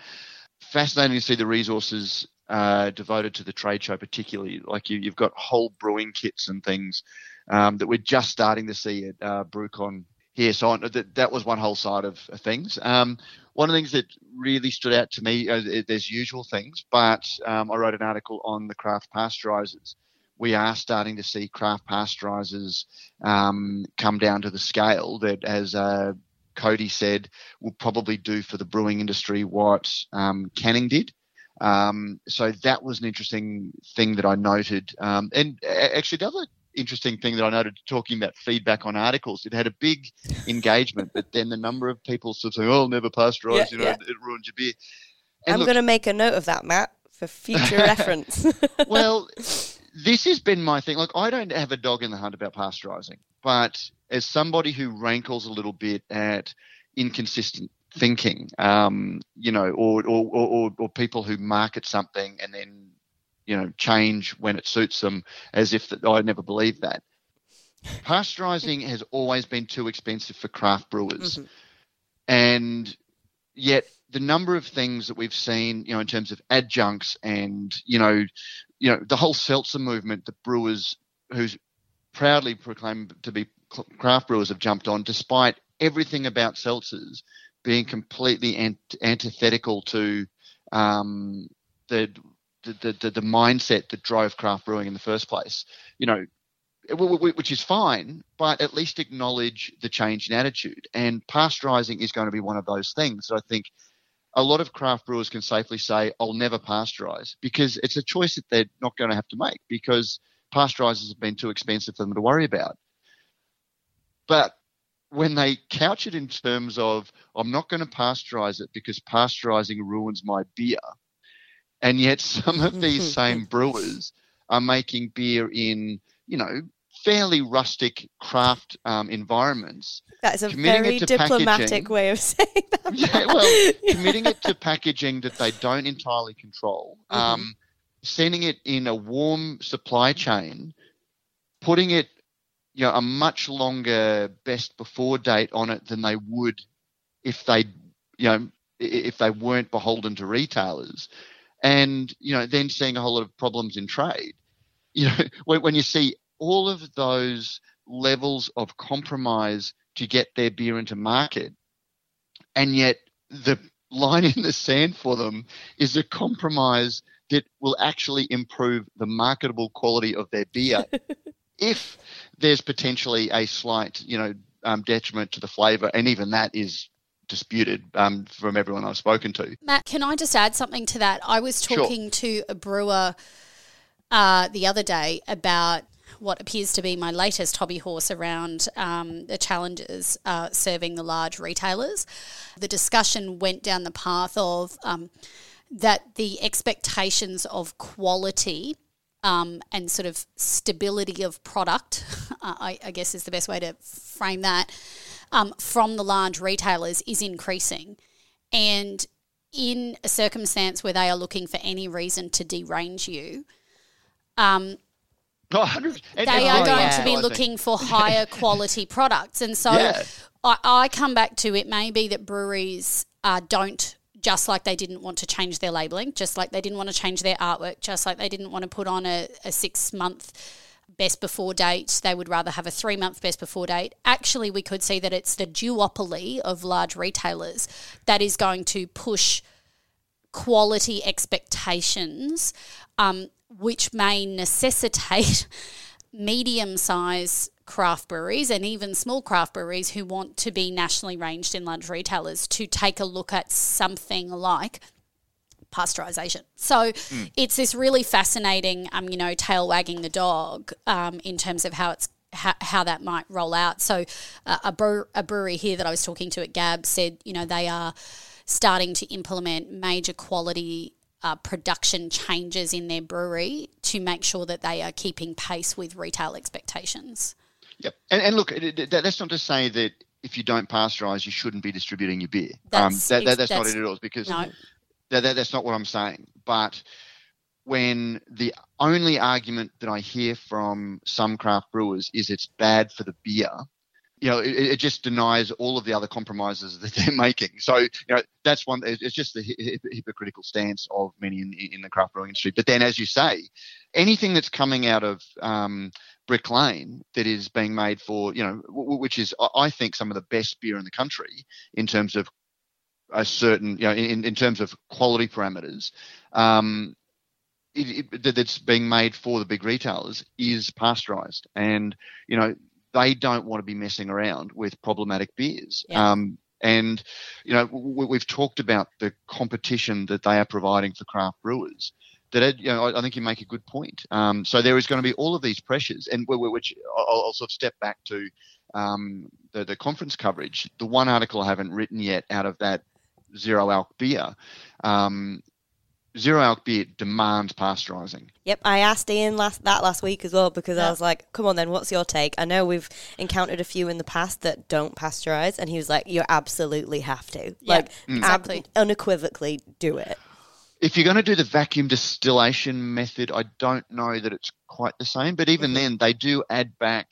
Fascinating to see the resources uh, devoted to the trade show, particularly. Like you, you've got whole brewing kits and things um, that we're just starting to see at uh, BrewCon here. So on, that, that was one whole side of of things. Um, one of the things that really stood out to me, uh, there's usual things, but um, I wrote an article on the craft pasteurizers. We are starting to see craft pasteurizers um, come down to the scale that, as uh, Cody said, will probably do for the brewing industry what um, canning did. Um, so that was an interesting thing that I noted. Um, and actually, the other interesting thing that I noted talking about feedback on articles, it had a big engagement, but then the number of people sort of saying, "Oh, never pasteurize, Yeah, you know, yeah. it ruins your beer." And I'm going to make a note of that, Matt, for future reference. well, this has been my thing. Like, I don't have a dog in the hunt about pasteurizing, but as somebody who rankles a little bit at inconsistent thinking, um, you know, or or, or or people who market something and then, you know, change when it suits them, as if that I never believed that. Pasteurizing has always been too expensive for craft brewers, Mhm. and yet the number of things that we've seen, you know, in terms of adjuncts and you know, you know, the whole seltzer movement that brewers who's proudly proclaimed to be craft brewers have jumped on, despite everything about seltzers being completely ant- antithetical to um, the, the, the the mindset that drove craft brewing in the first place. You know, which is fine, but at least acknowledge the change in attitude. And pasteurizing is going to be one of those things. that I think a lot of craft brewers can safely say, I'll never pasteurize because it's a choice that they're not going to have to make because pasteurizers have been too expensive for them to worry about. But when they couch it in terms of, I'm not going to pasteurize it because pasteurizing ruins my beer, and yet some of these same brewers are making beer in, you know, fairly rustic craft um, environments That is a very diplomatic way of saying that. yeah, well, committing it to packaging that they don't entirely control, Mhm. um, sending it in a warm supply chain, putting it, you know, a much longer best before date on it than they would if they, you know, if they weren't beholden to retailers, and you know then seeing a whole lot of problems in trade. You know when, when you see all of those levels of compromise to get their beer into market, and yet the line in the sand for them is a compromise that will actually improve the marketable quality of their beer if there's potentially a slight, you know, um, detriment to the flavour, and even that is disputed um, from everyone I've spoken to. Matt, can I just add something to that? I was talking sure. to a brewer uh, the other day about what appears to be my latest hobby horse around um, the challenges uh, serving the large retailers. The discussion went down the path of um, that the expectations of quality um, and sort of stability of product, uh, I, I, guess is the best way to frame that, um, from the large retailers is increasing. And in a circumstance where they are looking for any reason to derange you, um, oh, they are going to be looking for higher quality products. And so yeah. I, I, come back to it may be that breweries uh, don't just like they didn't want to change their labeling, just like they didn't want to change their artwork, just like they didn't want to put on a, a six month best before date. They would rather have a three month best before date. Actually, we could see that it's the duopoly of large retailers that is going to push quality expectations, um, which may necessitate medium size craft breweries and even small craft breweries who want to be nationally ranged in large retailers to take a look at something like pasteurization. So mm. it's this really fascinating, um, you know, tail wagging the dog um, in terms of how it's how, how that might roll out. So uh, a, bre- a brewery here that I was talking to at GABS said, you know, they are starting to implement major quality uh, production changes in their brewery to make sure that they are keeping pace with retail expectations. Yep. And, and look, that's not to say that if you don't pasteurize, you shouldn't be distributing your beer. Um, that's, um, that, that, that's, that's, not it at all, because no. that, that's not what I'm saying. But when the only argument that I hear from some craft brewers is it's bad for the beer, you know, it, it, just denies all of the other compromises that they're making. So, you know, that's one. It's just the hypocritical stance of many in, in the craft brewing industry. But then, as you say, anything that's coming out of um, Brick Lane that is being made for, you know, which is I think some of the best beer in the country in terms of a certain, you know, in, in terms of quality parameters. Um, it, it, that's being made for the big retailers is pasteurized, and you know they don't want to be messing around with problematic beers. Yeah. Um, and you know we, have talked about the competition that they are providing for craft brewers that you know, I, think you make a good point. Um, so there is going to be all of these pressures, and which I'll, I'll sort of step back to um, the, the conference coverage. The one article I haven't written yet out of that zero alc beer. Um, zero alc beer demands pasteurizing. Yep, I asked Ian last that last week as well because yeah. I was like, "Come on, then, what's your take?" I know we've encountered a few in the past that don't pasteurize, and he was like, "You absolutely have to, like, exactly. ab- unequivocally do it." if you're going to do the vacuum distillation method, I don't know that it's quite the same. But even mm-hmm. then, they do add back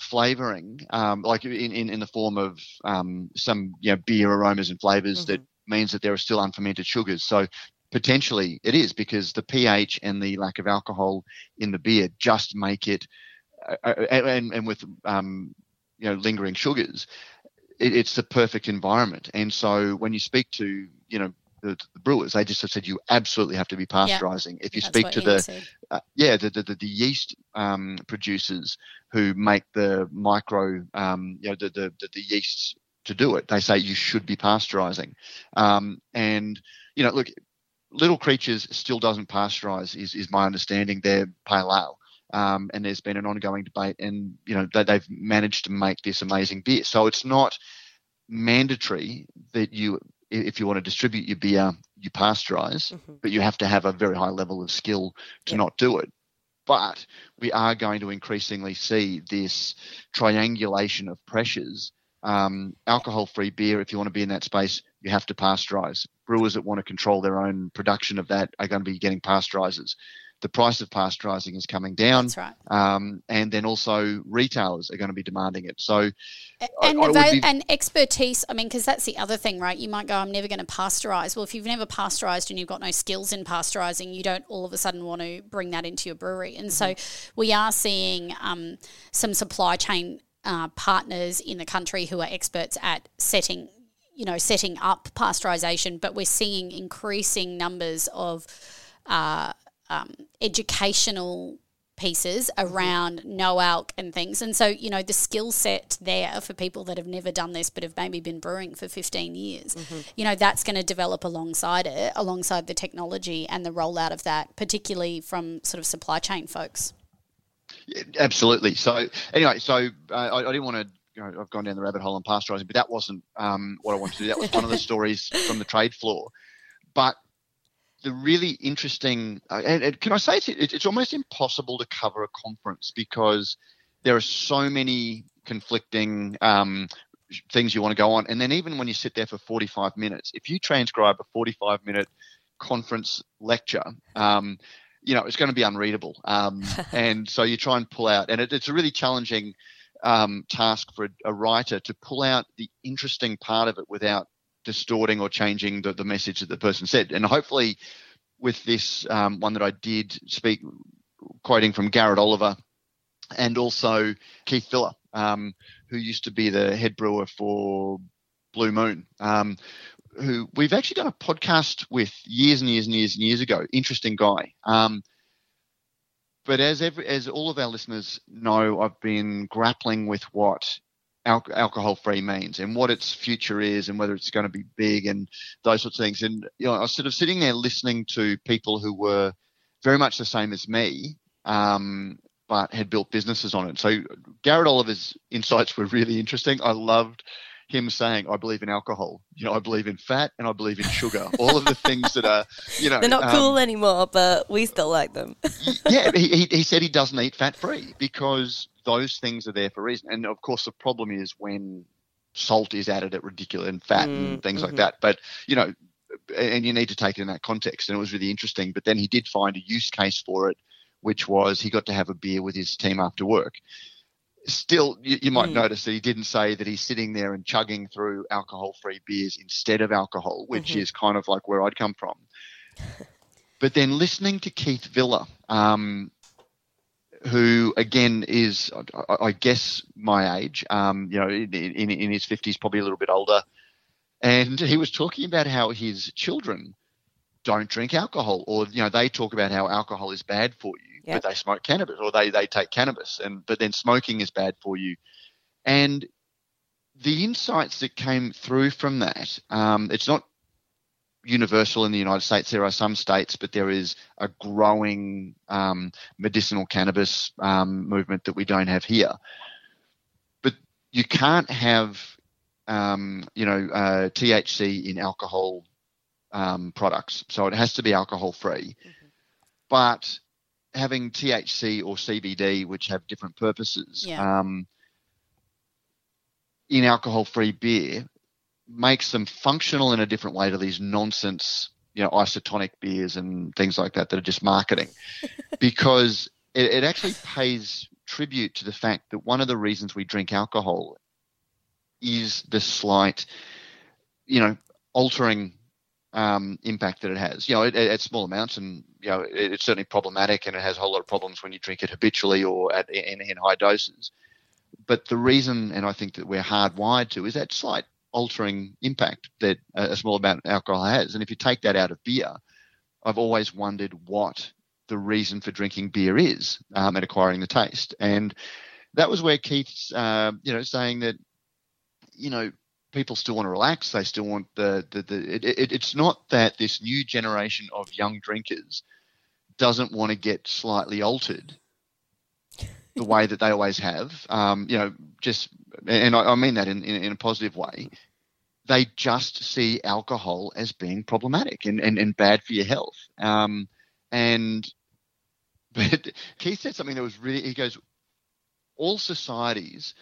flavoring, um, like in, in, in, the form of um, some you know, beer aromas and flavors mm-hmm. that means that there are still unfermented sugars. So potentially it is because the pH and the lack of alcohol in the beer just make it, uh, uh and, and with um, you know lingering sugars, it, it's the perfect environment. And so when you speak to you know the, the, brewers. They just have said you absolutely have to be pasteurizing. Yeah, if you speak to the uh, yeah the, the, the yeast um, producers who make the micro um, you know the, the, the, the yeasts to do it, they say you should be pasteurizing. Um, and you know, look, Little Creatures still doesn't pasteurize. Is is my understanding? They're pale ale. Um, and there's been an ongoing debate, and you know they, they've managed to make this amazing beer. So it's not mandatory that you if you want to distribute your beer, you pasteurize, mm-hmm. but you have to have a very high level of skill to not do it. But we are going to increasingly see this triangulation of pressures. Um, alcohol free beer, if you want to be in that space, you have to pasteurize. Brewers that want to control their own production of that are going to be getting pasteurizers. the price of pasteurizing is coming down. That's right. Um, and then also retailers are going to be demanding it. So, and, I, I be... and expertise. I mean, because that's the other thing, right? You might go, "I'm never going to pasteurize." Well, if you've never pasteurized and you've got no skills in pasteurizing, you don't all of a sudden want to bring that into your brewery. And mm-hmm. so, we are seeing um, some supply chain uh, partners in the country who are experts at setting you know, setting up pasteurization, but we're seeing increasing numbers of uh, um, educational pieces mm-hmm. around no alc and things. And so, you know, the skill set there for people that have never done this but have maybe been brewing for 15 years, mm-hmm. you know, that's going to develop alongside it, alongside the technology and the rollout of that, particularly from sort of supply chain folks. Absolutely. So, anyway, so uh, I, I, didn't want to I've gone down the rabbit hole on pasteurizing, but that wasn't um, what I wanted to do. That was one of the stories from the trade floor. But the really interesting, uh, and, and, can I say it's, it's almost impossible to cover a conference because there are so many conflicting um, things you want to go on. And then even when you sit there for 45 minutes, if you transcribe a 45 minute conference lecture, um, you know, it's going to be unreadable. Um, and so you try and pull out, and it, it's a really challenging um, task for a, a, writer to pull out the interesting part of it without distorting or changing the, the message that the person said. And hopefully, with this um, one that I did speak, quoting from Garrett Oliver and also Keith Villa, um, who used to be the head brewer for Blue Moon. Um, who we've actually done a podcast with years and years and years and years ago. Interesting guy. Um, but as every, as all of our listeners know, I've been grappling with what al- alcohol free means and what its future is and whether it's going to be big and those sorts of things. And you know, I was sort of sitting there listening to people who were very much the same as me, um, but had built businesses on it. So Garrett Oliver's insights were really interesting. I loved him saying, "I believe in alcohol. You know, I believe in fat and I believe in sugar. All of the things that are, you know, they're not um, cool anymore, but we still like them." yeah, he, he said he doesn't eat fat free because those things are there for a reason. And of course, the problem is when salt is added at ridiculous and fat mm, and things mm-hmm. like that. But you know, and you need to take it in that context. And it was really interesting. But then he did find a use case for it, which was he got to have a beer with his team after work still you, you might mm. notice that he didn't say that he's sitting there and chugging through alcohol-free beers instead of alcohol, which mm-hmm. is kind of like where I'd come from. but then listening to Keith Villa, um, who again is, I, I guess, my age, um, you know, in, in, in his fifties, probably a little bit older, and he was talking about how his children don't drink alcohol, or you know, they talk about how alcohol is bad for you yep. but they smoke cannabis or they, they take cannabis and but then smoking is bad for you. And the insights that came through from that um, it's not universal in the united states. There are some states but there is a growing um, medicinal cannabis um, movement that we don't have here. But you can't have um, you know uh, thc in alcohol um, products. So it has to be alcohol free mm-hmm. but having THC or CBD, which have different purposes, yeah. um, in alcohol-free beer, makes them functional in a different way to these nonsense, you know, isotonic beers and things like that that are just marketing, because it, it actually pays tribute to the fact that one of the reasons we drink alcohol is the slight, you know, altering um, impact that it has. You know, at, at small amounts, and you know, it, it's certainly problematic, and it has a whole lot of problems when you drink it habitually or at in, in high doses. But the reason, and I think that we're hardwired to, is that slight altering impact that a small amount of alcohol has. And if you take that out of beer, I've always wondered what the reason for drinking beer is um, and acquiring the taste. And that was where Keith's, uh, you know, saying that, you know, people still want to relax. They still want the the, the it, it, it's not that this new generation of young drinkers doesn't want to get slightly altered the way that they always have. Um, you know, just and I, I mean that in, in, in a positive way. They just see alcohol as being problematic and, and, and bad for your health. Um, and but Keith said something that was really he goes, all societies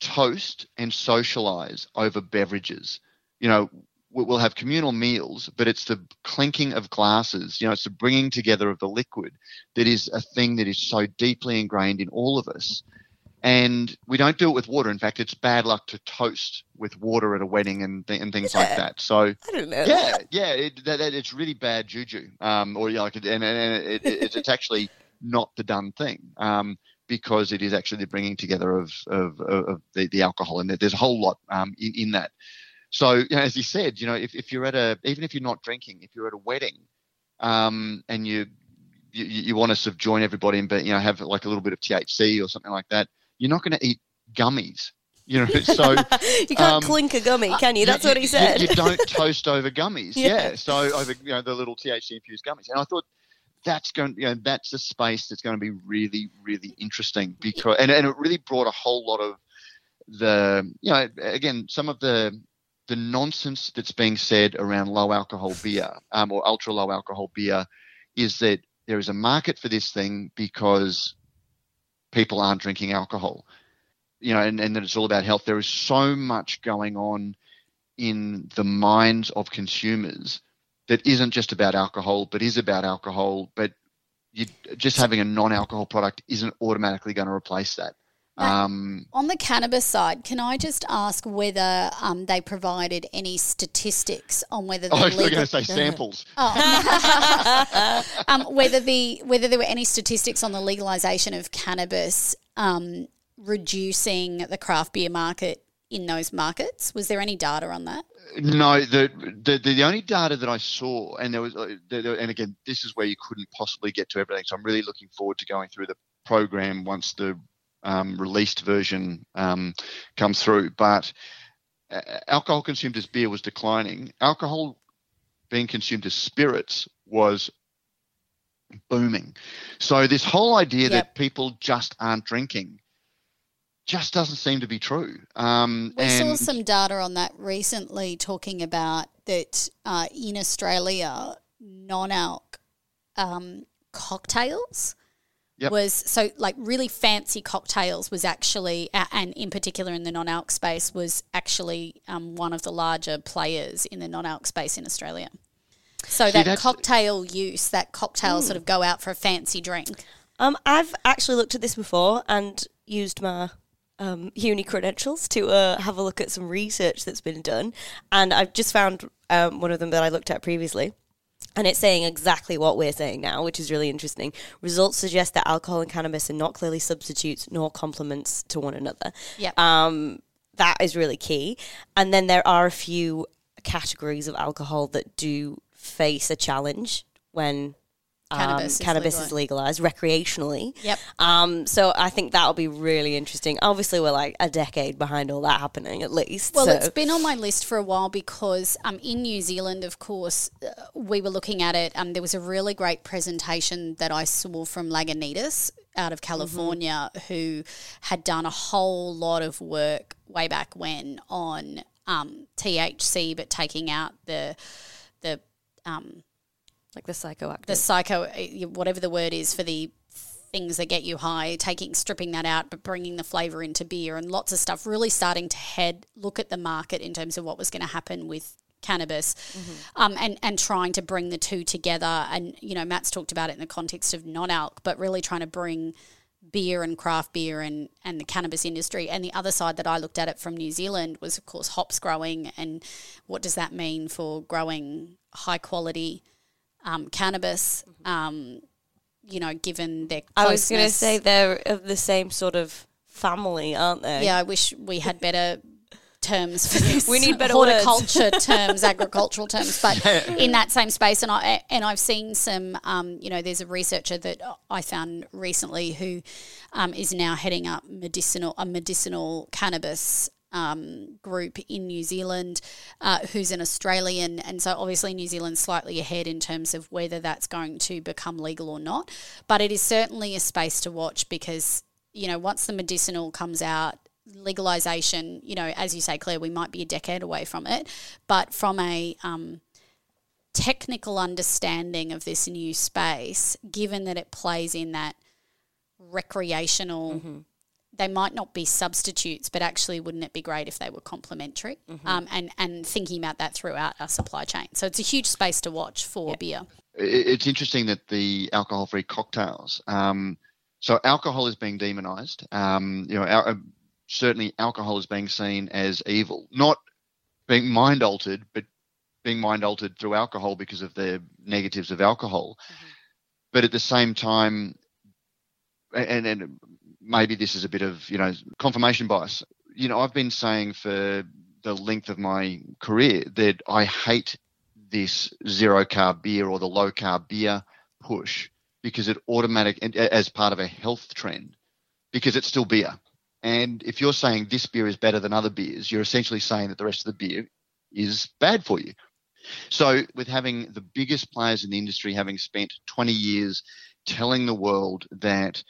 toast and socialize over beverages. You know, we'll have communal meals, but it's the clinking of glasses. You know, it's the bringing together of the liquid that is a thing that is so deeply ingrained in all of us. And we don't do it with water. In fact, it's bad luck to toast with water at a wedding and, th- and things Yeah. like that. So, I don't know. yeah, yeah, it, that, that, it's really bad juju. Um, or yeah, like, and, and, and it, it, it's actually not the done thing. Um, because it is actually the bringing together of of, of the, the alcohol, and there's a whole lot um, in, in that. So, you know, as you said, you know, if, if you're at a, even if you're not drinking, if you're at a wedding, um, and you, you you want to sort of join everybody and, but you know, have like a little bit of THC or something like that, you're not going to eat gummies, you know. So you can't um, clink a gummy, can you? That's what he said. You, don't toast over gummies, Yeah. yeah. So over you know the little THC infused gummies, and I thought that's going, you know, that's a space that's going to be really, really interesting because, and, and it really brought a whole lot of the, you know, again, some of the the nonsense that's being said around low alcohol beer um, or ultra low alcohol beer is that there is a market for this thing because people aren't drinking alcohol, you know, and, and that it's all about health. There is so much going on in the minds of consumers that isn't just about alcohol, but is about alcohol. But you, just having a non-alcohol product isn't automatically going to replace that. Now- Um, On the cannabis side, can I just ask whether um, they provided any statistics on whether the oh, I was going to say samples. Oh. um, whether the whether there were any statistics on the legalization of cannabis um, reducing the craft beer market in those markets? Was there any data on that? No, the, the the only data that I saw, and there was, uh, there, and again, this is where you couldn't possibly get to everything. So I'm really looking forward to going through the program once the um, released version um, comes through. But uh, alcohol consumed as beer was declining. Alcohol being consumed as spirits was booming. So this whole idea Yep. that people just aren't drinking just doesn't seem to be true. Um, We saw some data on that recently, talking about that uh, in Australia, non-alc um, cocktails Yep. was so like really fancy cocktails was actually, and in particular in the non-alc space, was actually um, one of the larger players in the non-alc space in Australia. So that cocktail use, that cocktail sort of go out for a fancy drink. Um, I've actually looked at this before and used my um, uni credentials to uh, have a look at some research that's been done, and I've just found um, one of them that I looked at previously. And it's saying exactly what we're saying now, which is really interesting. Results suggest that alcohol and cannabis are not clearly substitutes nor complements to one another. Yep. Um, that is really key. And then there are a few categories of alcohol that do face a challenge when um, Cannabis is cannabis is legalized recreationally. Yep. Um, so I think that'll be really interesting. Obviously, we're like a decade behind all that happening, at least. Well, so. it's been on my list for a while because um, in New Zealand, of course, uh, we were looking at it. Um, there was a really great presentation that I saw from Lagunitas out of California who had done a whole lot of work way back when on um, THC, but taking out the the um, like the psychoactive. the psycho, uh, whatever the word is for the things that get you high, taking stripping that out, but bringing the flavor into beer and lots of stuff. Really starting to head look at the market in terms of what was going to happen with cannabis, um, and and trying to bring the two together. And you know, Matt's talked about it in the context of non-alc, but really trying to bring beer and craft beer and, and the cannabis industry. And the other side that I looked at it from New Zealand was, of course, hops growing and what does that mean for growing high quality um, cannabis, um, you know, given their I was going to say they're of the same sort of family, aren't they? Yeah, I wish we had better terms for this. We need better words. horticulture terms, agricultural terms, but in that same space. And I and I've seen some. Um, you know, there's a researcher that I found recently who um, is now heading up medicinal a medicinal cannabis. Um, group in New Zealand uh, who's an Australian, and so obviously New Zealand's slightly ahead in terms of whether that's going to become legal or not. But it is certainly a space to watch because you know once the medicinal comes out, legalization, you know, as you say, Claire, we might be a decade away from it, but from a um, technical understanding of this new space, given that it plays in that recreational they might not be substitutes, but actually, wouldn't it be great if they were complementary? Mm-hmm. Um, and and thinking about that throughout our supply chain. So it's a huge space to watch for beer. It's interesting that the alcohol-free cocktails. Um, so alcohol is being demonized. Um, you know, al- uh, certainly alcohol is being seen as evil, not being mind altered, but being mind altered through alcohol because of the negatives of alcohol. But at the same time, and, and maybe this is a bit of you know confirmation bias. You know, I've been saying for the length of my career that I hate this zero carb beer or the low carb beer push because it automatic as part of a health trend because it's still beer. And if you're saying this beer is better than other beers, you're essentially saying that the rest of the beer is bad for you. So, with having the biggest players in the industry having spent 20 years telling the world that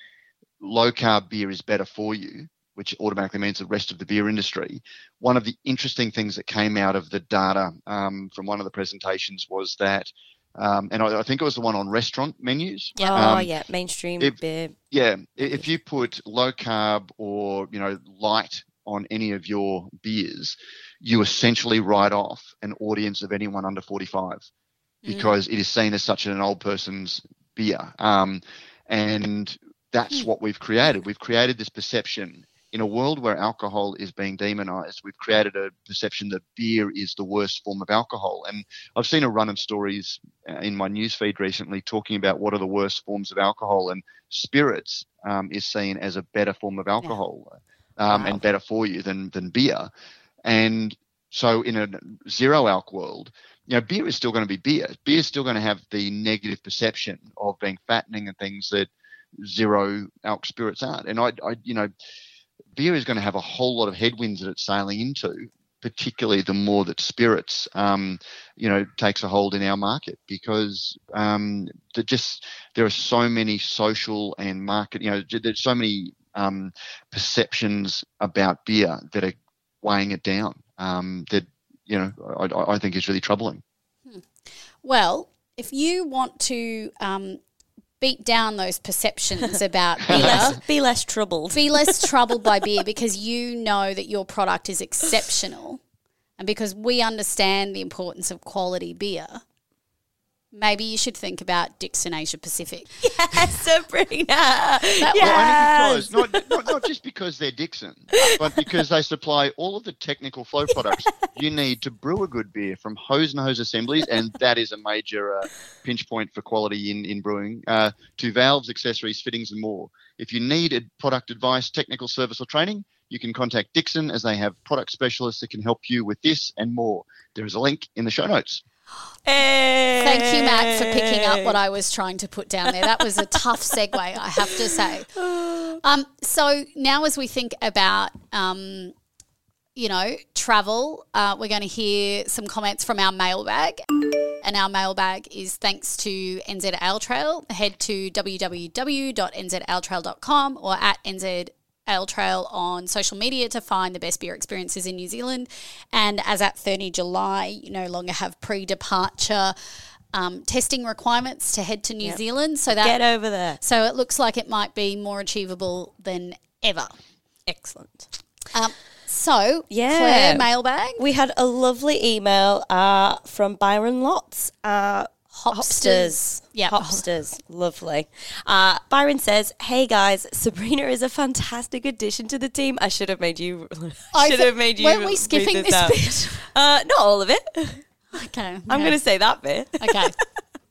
low carb beer is better for you, which automatically means the rest of the beer industry, one of the interesting things that came out of the data um, from one of the presentations was that, um, and I, I think it was the one on restaurant menus. Oh Um, yeah, mainstream if- beer. yeah, if you put low carb or you know light on any of your beers, you essentially write off an audience of anyone under 45 because it is seen as such an old person's beer. Um, and that's what we've created. We've created this perception in a world where alcohol is being demonized. We've created a perception that beer is the worst form of alcohol. And I've seen a run of stories uh, in my newsfeed recently talking about what are the worst forms of alcohol, and spirits um, is seen as a better form of alcohol um, Wow. and better for you than than beer. And so, in a zero alc world, you know, beer is still going to be beer. Beer is still going to have the negative perception of being fattening and things that zero alc spirits aren't. And I, I, you know, beer is going to have a whole lot of headwinds that it's sailing into, particularly the more that spirits, um, you know, takes a hold in our market because um, just there are so many social and market, you know, there's so many um, perceptions about beer that are weighing it down. Um, that you know, I- I, think is really troubling. Well, if you want to um, beat down those perceptions about Be beer, less, be less troubled. be less troubled by beer because you know that your product is exceptional and because we understand the importance of quality beer, maybe you should think about Dixon Asia Pacific. yes, Sabrina. That yes. Well, only because not, not not just because they're Dixon, but because they supply all of the technical flow products you need to brew a good beer, from hose and hose assemblies, and that is a major uh, pinch point for quality in in brewing. Uh, to valves, accessories, fittings, and more. If you need a product advice, technical service, or training, you can contact Dixon as they have product specialists that can help you with this and more. There is a link in the show notes. Thank you, Matt, for picking up what I was trying to put down there. That was a tough segue, I have to say. Um, so now, as we think about, um, you know, travel, uh, we're going to hear some comments from our mailbag. And our mailbag is thanks to NZ Ale Trail. Head to www.nzaletrail.com or at NZ Ale Trail on social media to find the best beer experiences in New Zealand. And as at 30 July, you no longer have pre departure um, testing requirements to head to New Zealand. So that Get over there. so it looks like it might be more achievable than ever. Excellent. Um, so, Yeah. Claire, mailbag. We had a lovely email uh, from Byron Lots. Uh, Hopsters. Yeah. Hopsters. Lovely. Uh, Byron says, Hey guys, Sabrina is a fantastic addition to the team. I should have made you. I should have made you. Weren't we skipping this, out. bit? Uh, not all of it. okay. I'm going to say that bit. Okay.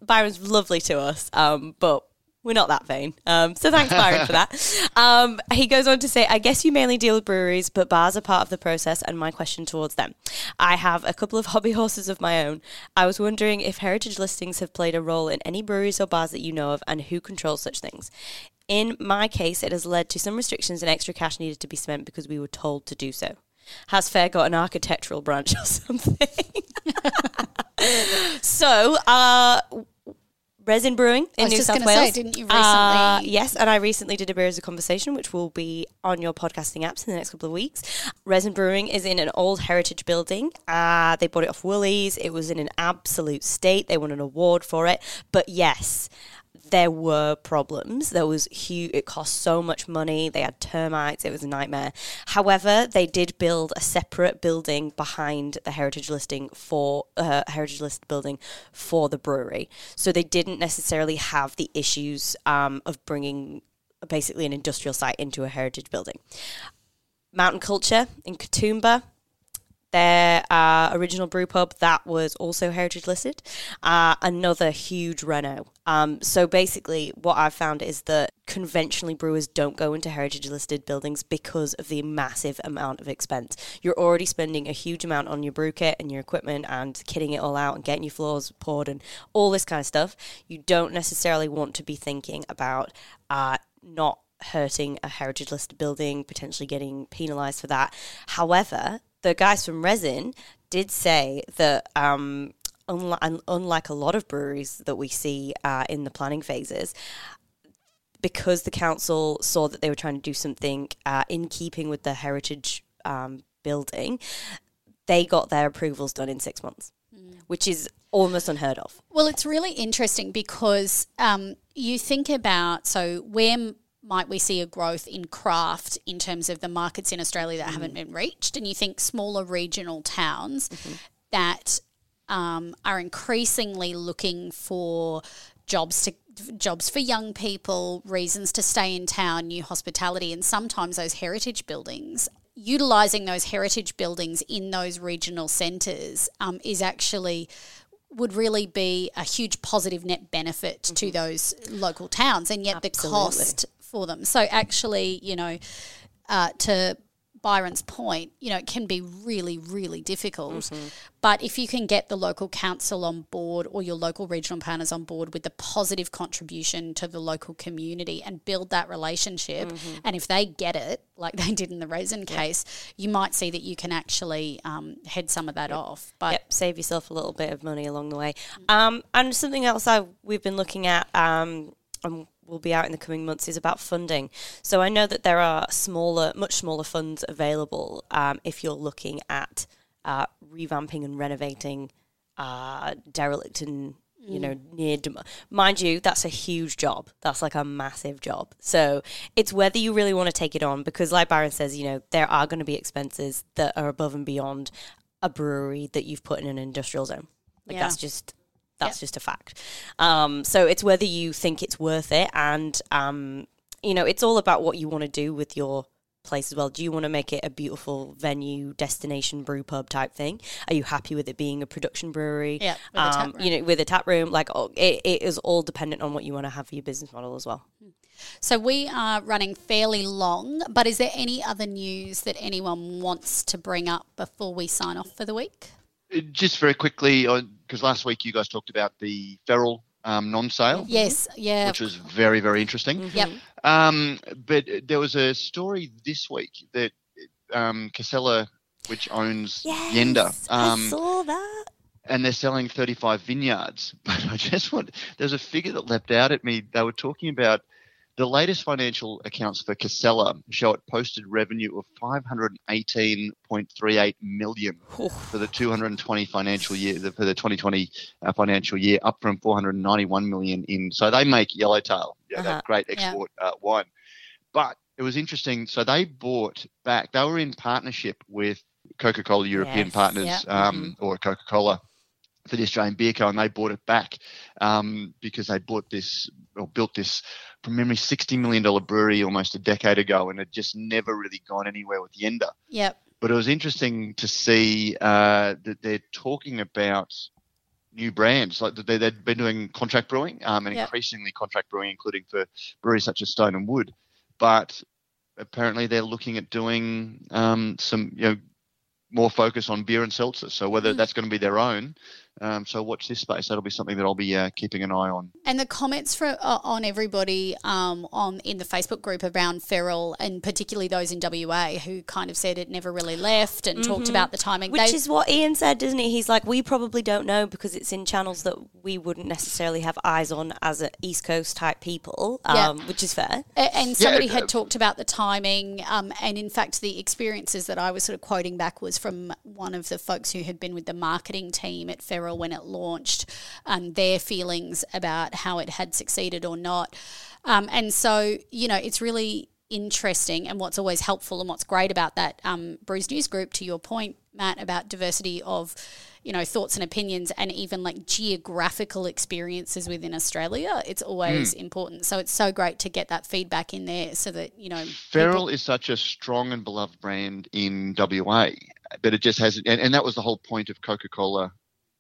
Byron's lovely to us, um, but we're not that vain. Um, so thanks, Byron, for that. Um, he goes on to say, I guess you mainly deal with breweries, but bars are part of the process, and my question towards them. I have a couple of hobby horses of my own. I was wondering if heritage listings have played a role in any breweries or bars that you know of, and who controls such things. In my case, it has led to some restrictions and extra cash needed to be spent because we were told to do so. Has Fair got an architectural branch or something? so, uh, Resin Brewing in New just South gonna say, Wales. didn't you Uh, yes, and I recently did a beer as a conversation, which will be on your podcasting apps in the next couple of weeks. Resin Brewing is in an old heritage building. Uh, they bought it off Woolies. It was in an absolute state. They won an award for it. But yes, there were problems. There was huge. It cost so much money. They had termites. It was a nightmare. However, they did build a separate building behind the heritage listing for uh, heritage list building for the brewery. So they didn't necessarily have the issues um, of bringing basically an industrial site into a heritage building. Mountain Culture in Katoomba their uh, original brew pub that was also heritage listed. Uh, another huge reno. Um, so basically, what I've found is that conventionally brewers don't go into heritage listed buildings because of the massive amount of expense. You're already spending a huge amount on your brew kit and your equipment and kitting it all out and getting your floors poured and all this kind of stuff. You don't necessarily want to be thinking about uh, not hurting a heritage listed building, potentially getting penalized for that. However, the guys from Resin did say that um, unlike, unlike a lot of breweries that we see uh, in the planning phases, because the council saw that they were trying to do something uh, in keeping with the heritage um, building, they got their approvals done in six months, mm. which is almost unheard of. Well, it's really interesting because um, you think about so where might we see a growth in craft in terms of the markets in Australia that mm. haven't been reached? And you think smaller regional towns mm-hmm. that um, are increasingly looking for jobs to jobs for young people, reasons to stay in town, new hospitality, and sometimes those heritage buildings. Utilizing those heritage buildings in those regional centres um, is actually would really be a huge positive net benefit mm-hmm. to those local towns, and yet Absolutely. the cost for them. So actually, you know, uh, to Byron's point, you know, it can be really, really difficult. Mm-hmm. But if you can get the local council on board or your local regional planners on board with the positive contribution to the local community and build that relationship, mm-hmm. and if they get it, like they did in the Resin case, you might see that you can actually um, head some of that yep. off. But yep, save yourself a little bit of money along the way. Um, and something else I we've been looking at. Um, will be out in the coming months is about funding. So I know that there are smaller, much smaller funds available um, if you're looking at uh, revamping and renovating uh, derelict and you know mm. near dem- mind you that's a huge job that's like a massive job so it's whether you really want to take it on because like byron says you know there are going to be expenses that are above and beyond a brewery that you've put in an industrial zone like yeah. that's just that's yep. just a fact. Um, so it's whether you think it's worth it, and um, you know, it's all about what you want to do with your place as well. Do you want to make it a beautiful venue, destination brew pub type thing? Are you happy with it being a production brewery? Yeah, um, you know, with a tap room. Like oh, it, it is all dependent on what you want to have for your business model as well. So we are running fairly long, but is there any other news that anyone wants to bring up before we sign off for the week? just very quickly, because last week you guys talked about the feral um, non-sale. Yes, yeah, which was very very interesting. Mm-hmm. Yep. Um, but there was a story this week that um, Casella, which owns yes, Yenda, um, I saw that. And they're selling 35 vineyards. But I just want, there's a figure that leapt out at me. They were talking about the latest financial accounts for Casella show it posted revenue of 518.38 million for the 220 financial year for the 2020 uh, financial year, up from 491 million in. So they make Yellowtail, yeah, uh-huh. that great export yeah. uh, wine. But it was interesting. So they bought back. They were in partnership with Coca-Cola European yes. Partners, yep. um, mm-hmm. or Coca-Cola for the Australian Beer Co. And they bought it back um, because they bought this or built this from memory, $60 million brewery almost a decade ago, and it just never really gone anywhere with Yenda. Yep. But it was interesting to see uh, that they're talking about new brands. Like they, they've been doing contract brewing um, and yep. increasingly contract brewing, including for breweries such as Stone and Wood. But apparently they're looking at doing um, some, you know, more focus on beer and seltzer. So whether mm. that's going to be their own um, so watch this space. That'll be something that I'll be uh, keeping an eye on. And the comments for uh, on everybody um, on in the Facebook group around Feral, and particularly those in WA who kind of said it never really left and mm-hmm. talked about the timing. Which they, is what Ian said, doesn't he? He's like, we probably don't know because it's in channels that we wouldn't necessarily have eyes on as a East Coast type people, um, yeah. which is fair. And somebody yeah, had talked about the timing, um, and in fact, the experiences that I was sort of quoting back was from one of the folks who had been with the marketing team at Feral Feral when it launched, and their feelings about how it had succeeded or not. Um, and so, you know, it's really interesting and what's always helpful and what's great about that um, Brews News group, to your point, Matt, about diversity of you know thoughts and opinions and even like geographical experiences within Australia it's always mm. important so it's so great to get that feedback in there so that you know Feral people- is such a strong and beloved brand in WA but it just hasn't and, and that was the whole point of Coca-Cola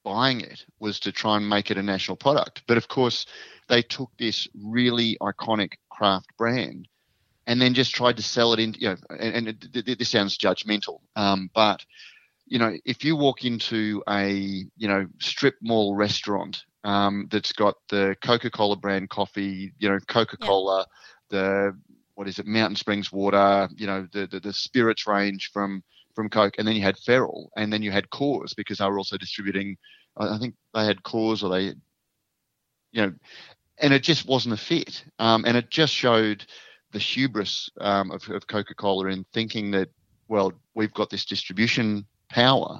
buying it was to try and make it a national product but of course they took this really iconic craft brand and then just tried to sell it in you know and, and it, this sounds judgmental um, but you know, if you walk into a, you know, strip mall restaurant um, that's got the Coca Cola brand coffee, you know, Coca Cola, yeah. the, what is it, Mountain Springs water, you know, the, the, the, spirits range from, from Coke, and then you had Feral, and then you had Coors because they were also distributing, I think they had Coors or they, you know, and it just wasn't a fit. Um, and it just showed the hubris um, of, of Coca Cola in thinking that, well, we've got this distribution power.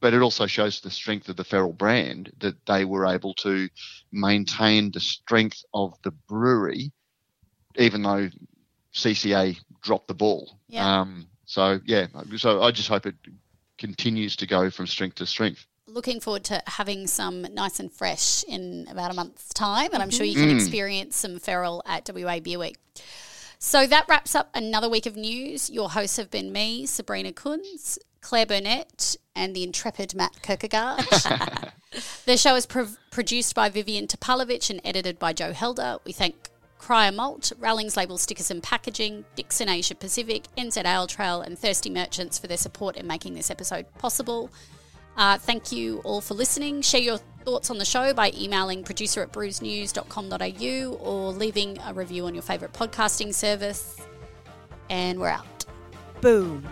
But it also shows the strength of the Feral brand that they were able to maintain the strength of the brewery, even though CCA dropped the ball. Yeah. Um, so yeah, so I just hope it continues to go from strength to strength. Looking forward to having some nice and fresh in about a month's time, and I'm sure you can mm. experience some Feral at WA Beer Week. So that wraps up another week of news. Your hosts have been me, Sabrina Kunz. Claire Burnett and the intrepid Matt Kirkegaard. the show is pro- produced by Vivian Topalovich and edited by Joe Helder. We thank Cryer Malt, Rallings Label Stickers and Packaging, Dixon Asia Pacific, NZ Ale Trail, and Thirsty Merchants for their support in making this episode possible. Uh, thank you all for listening. Share your thoughts on the show by emailing producer at brewsnews.com.au or leaving a review on your favourite podcasting service. And we're out. Boom.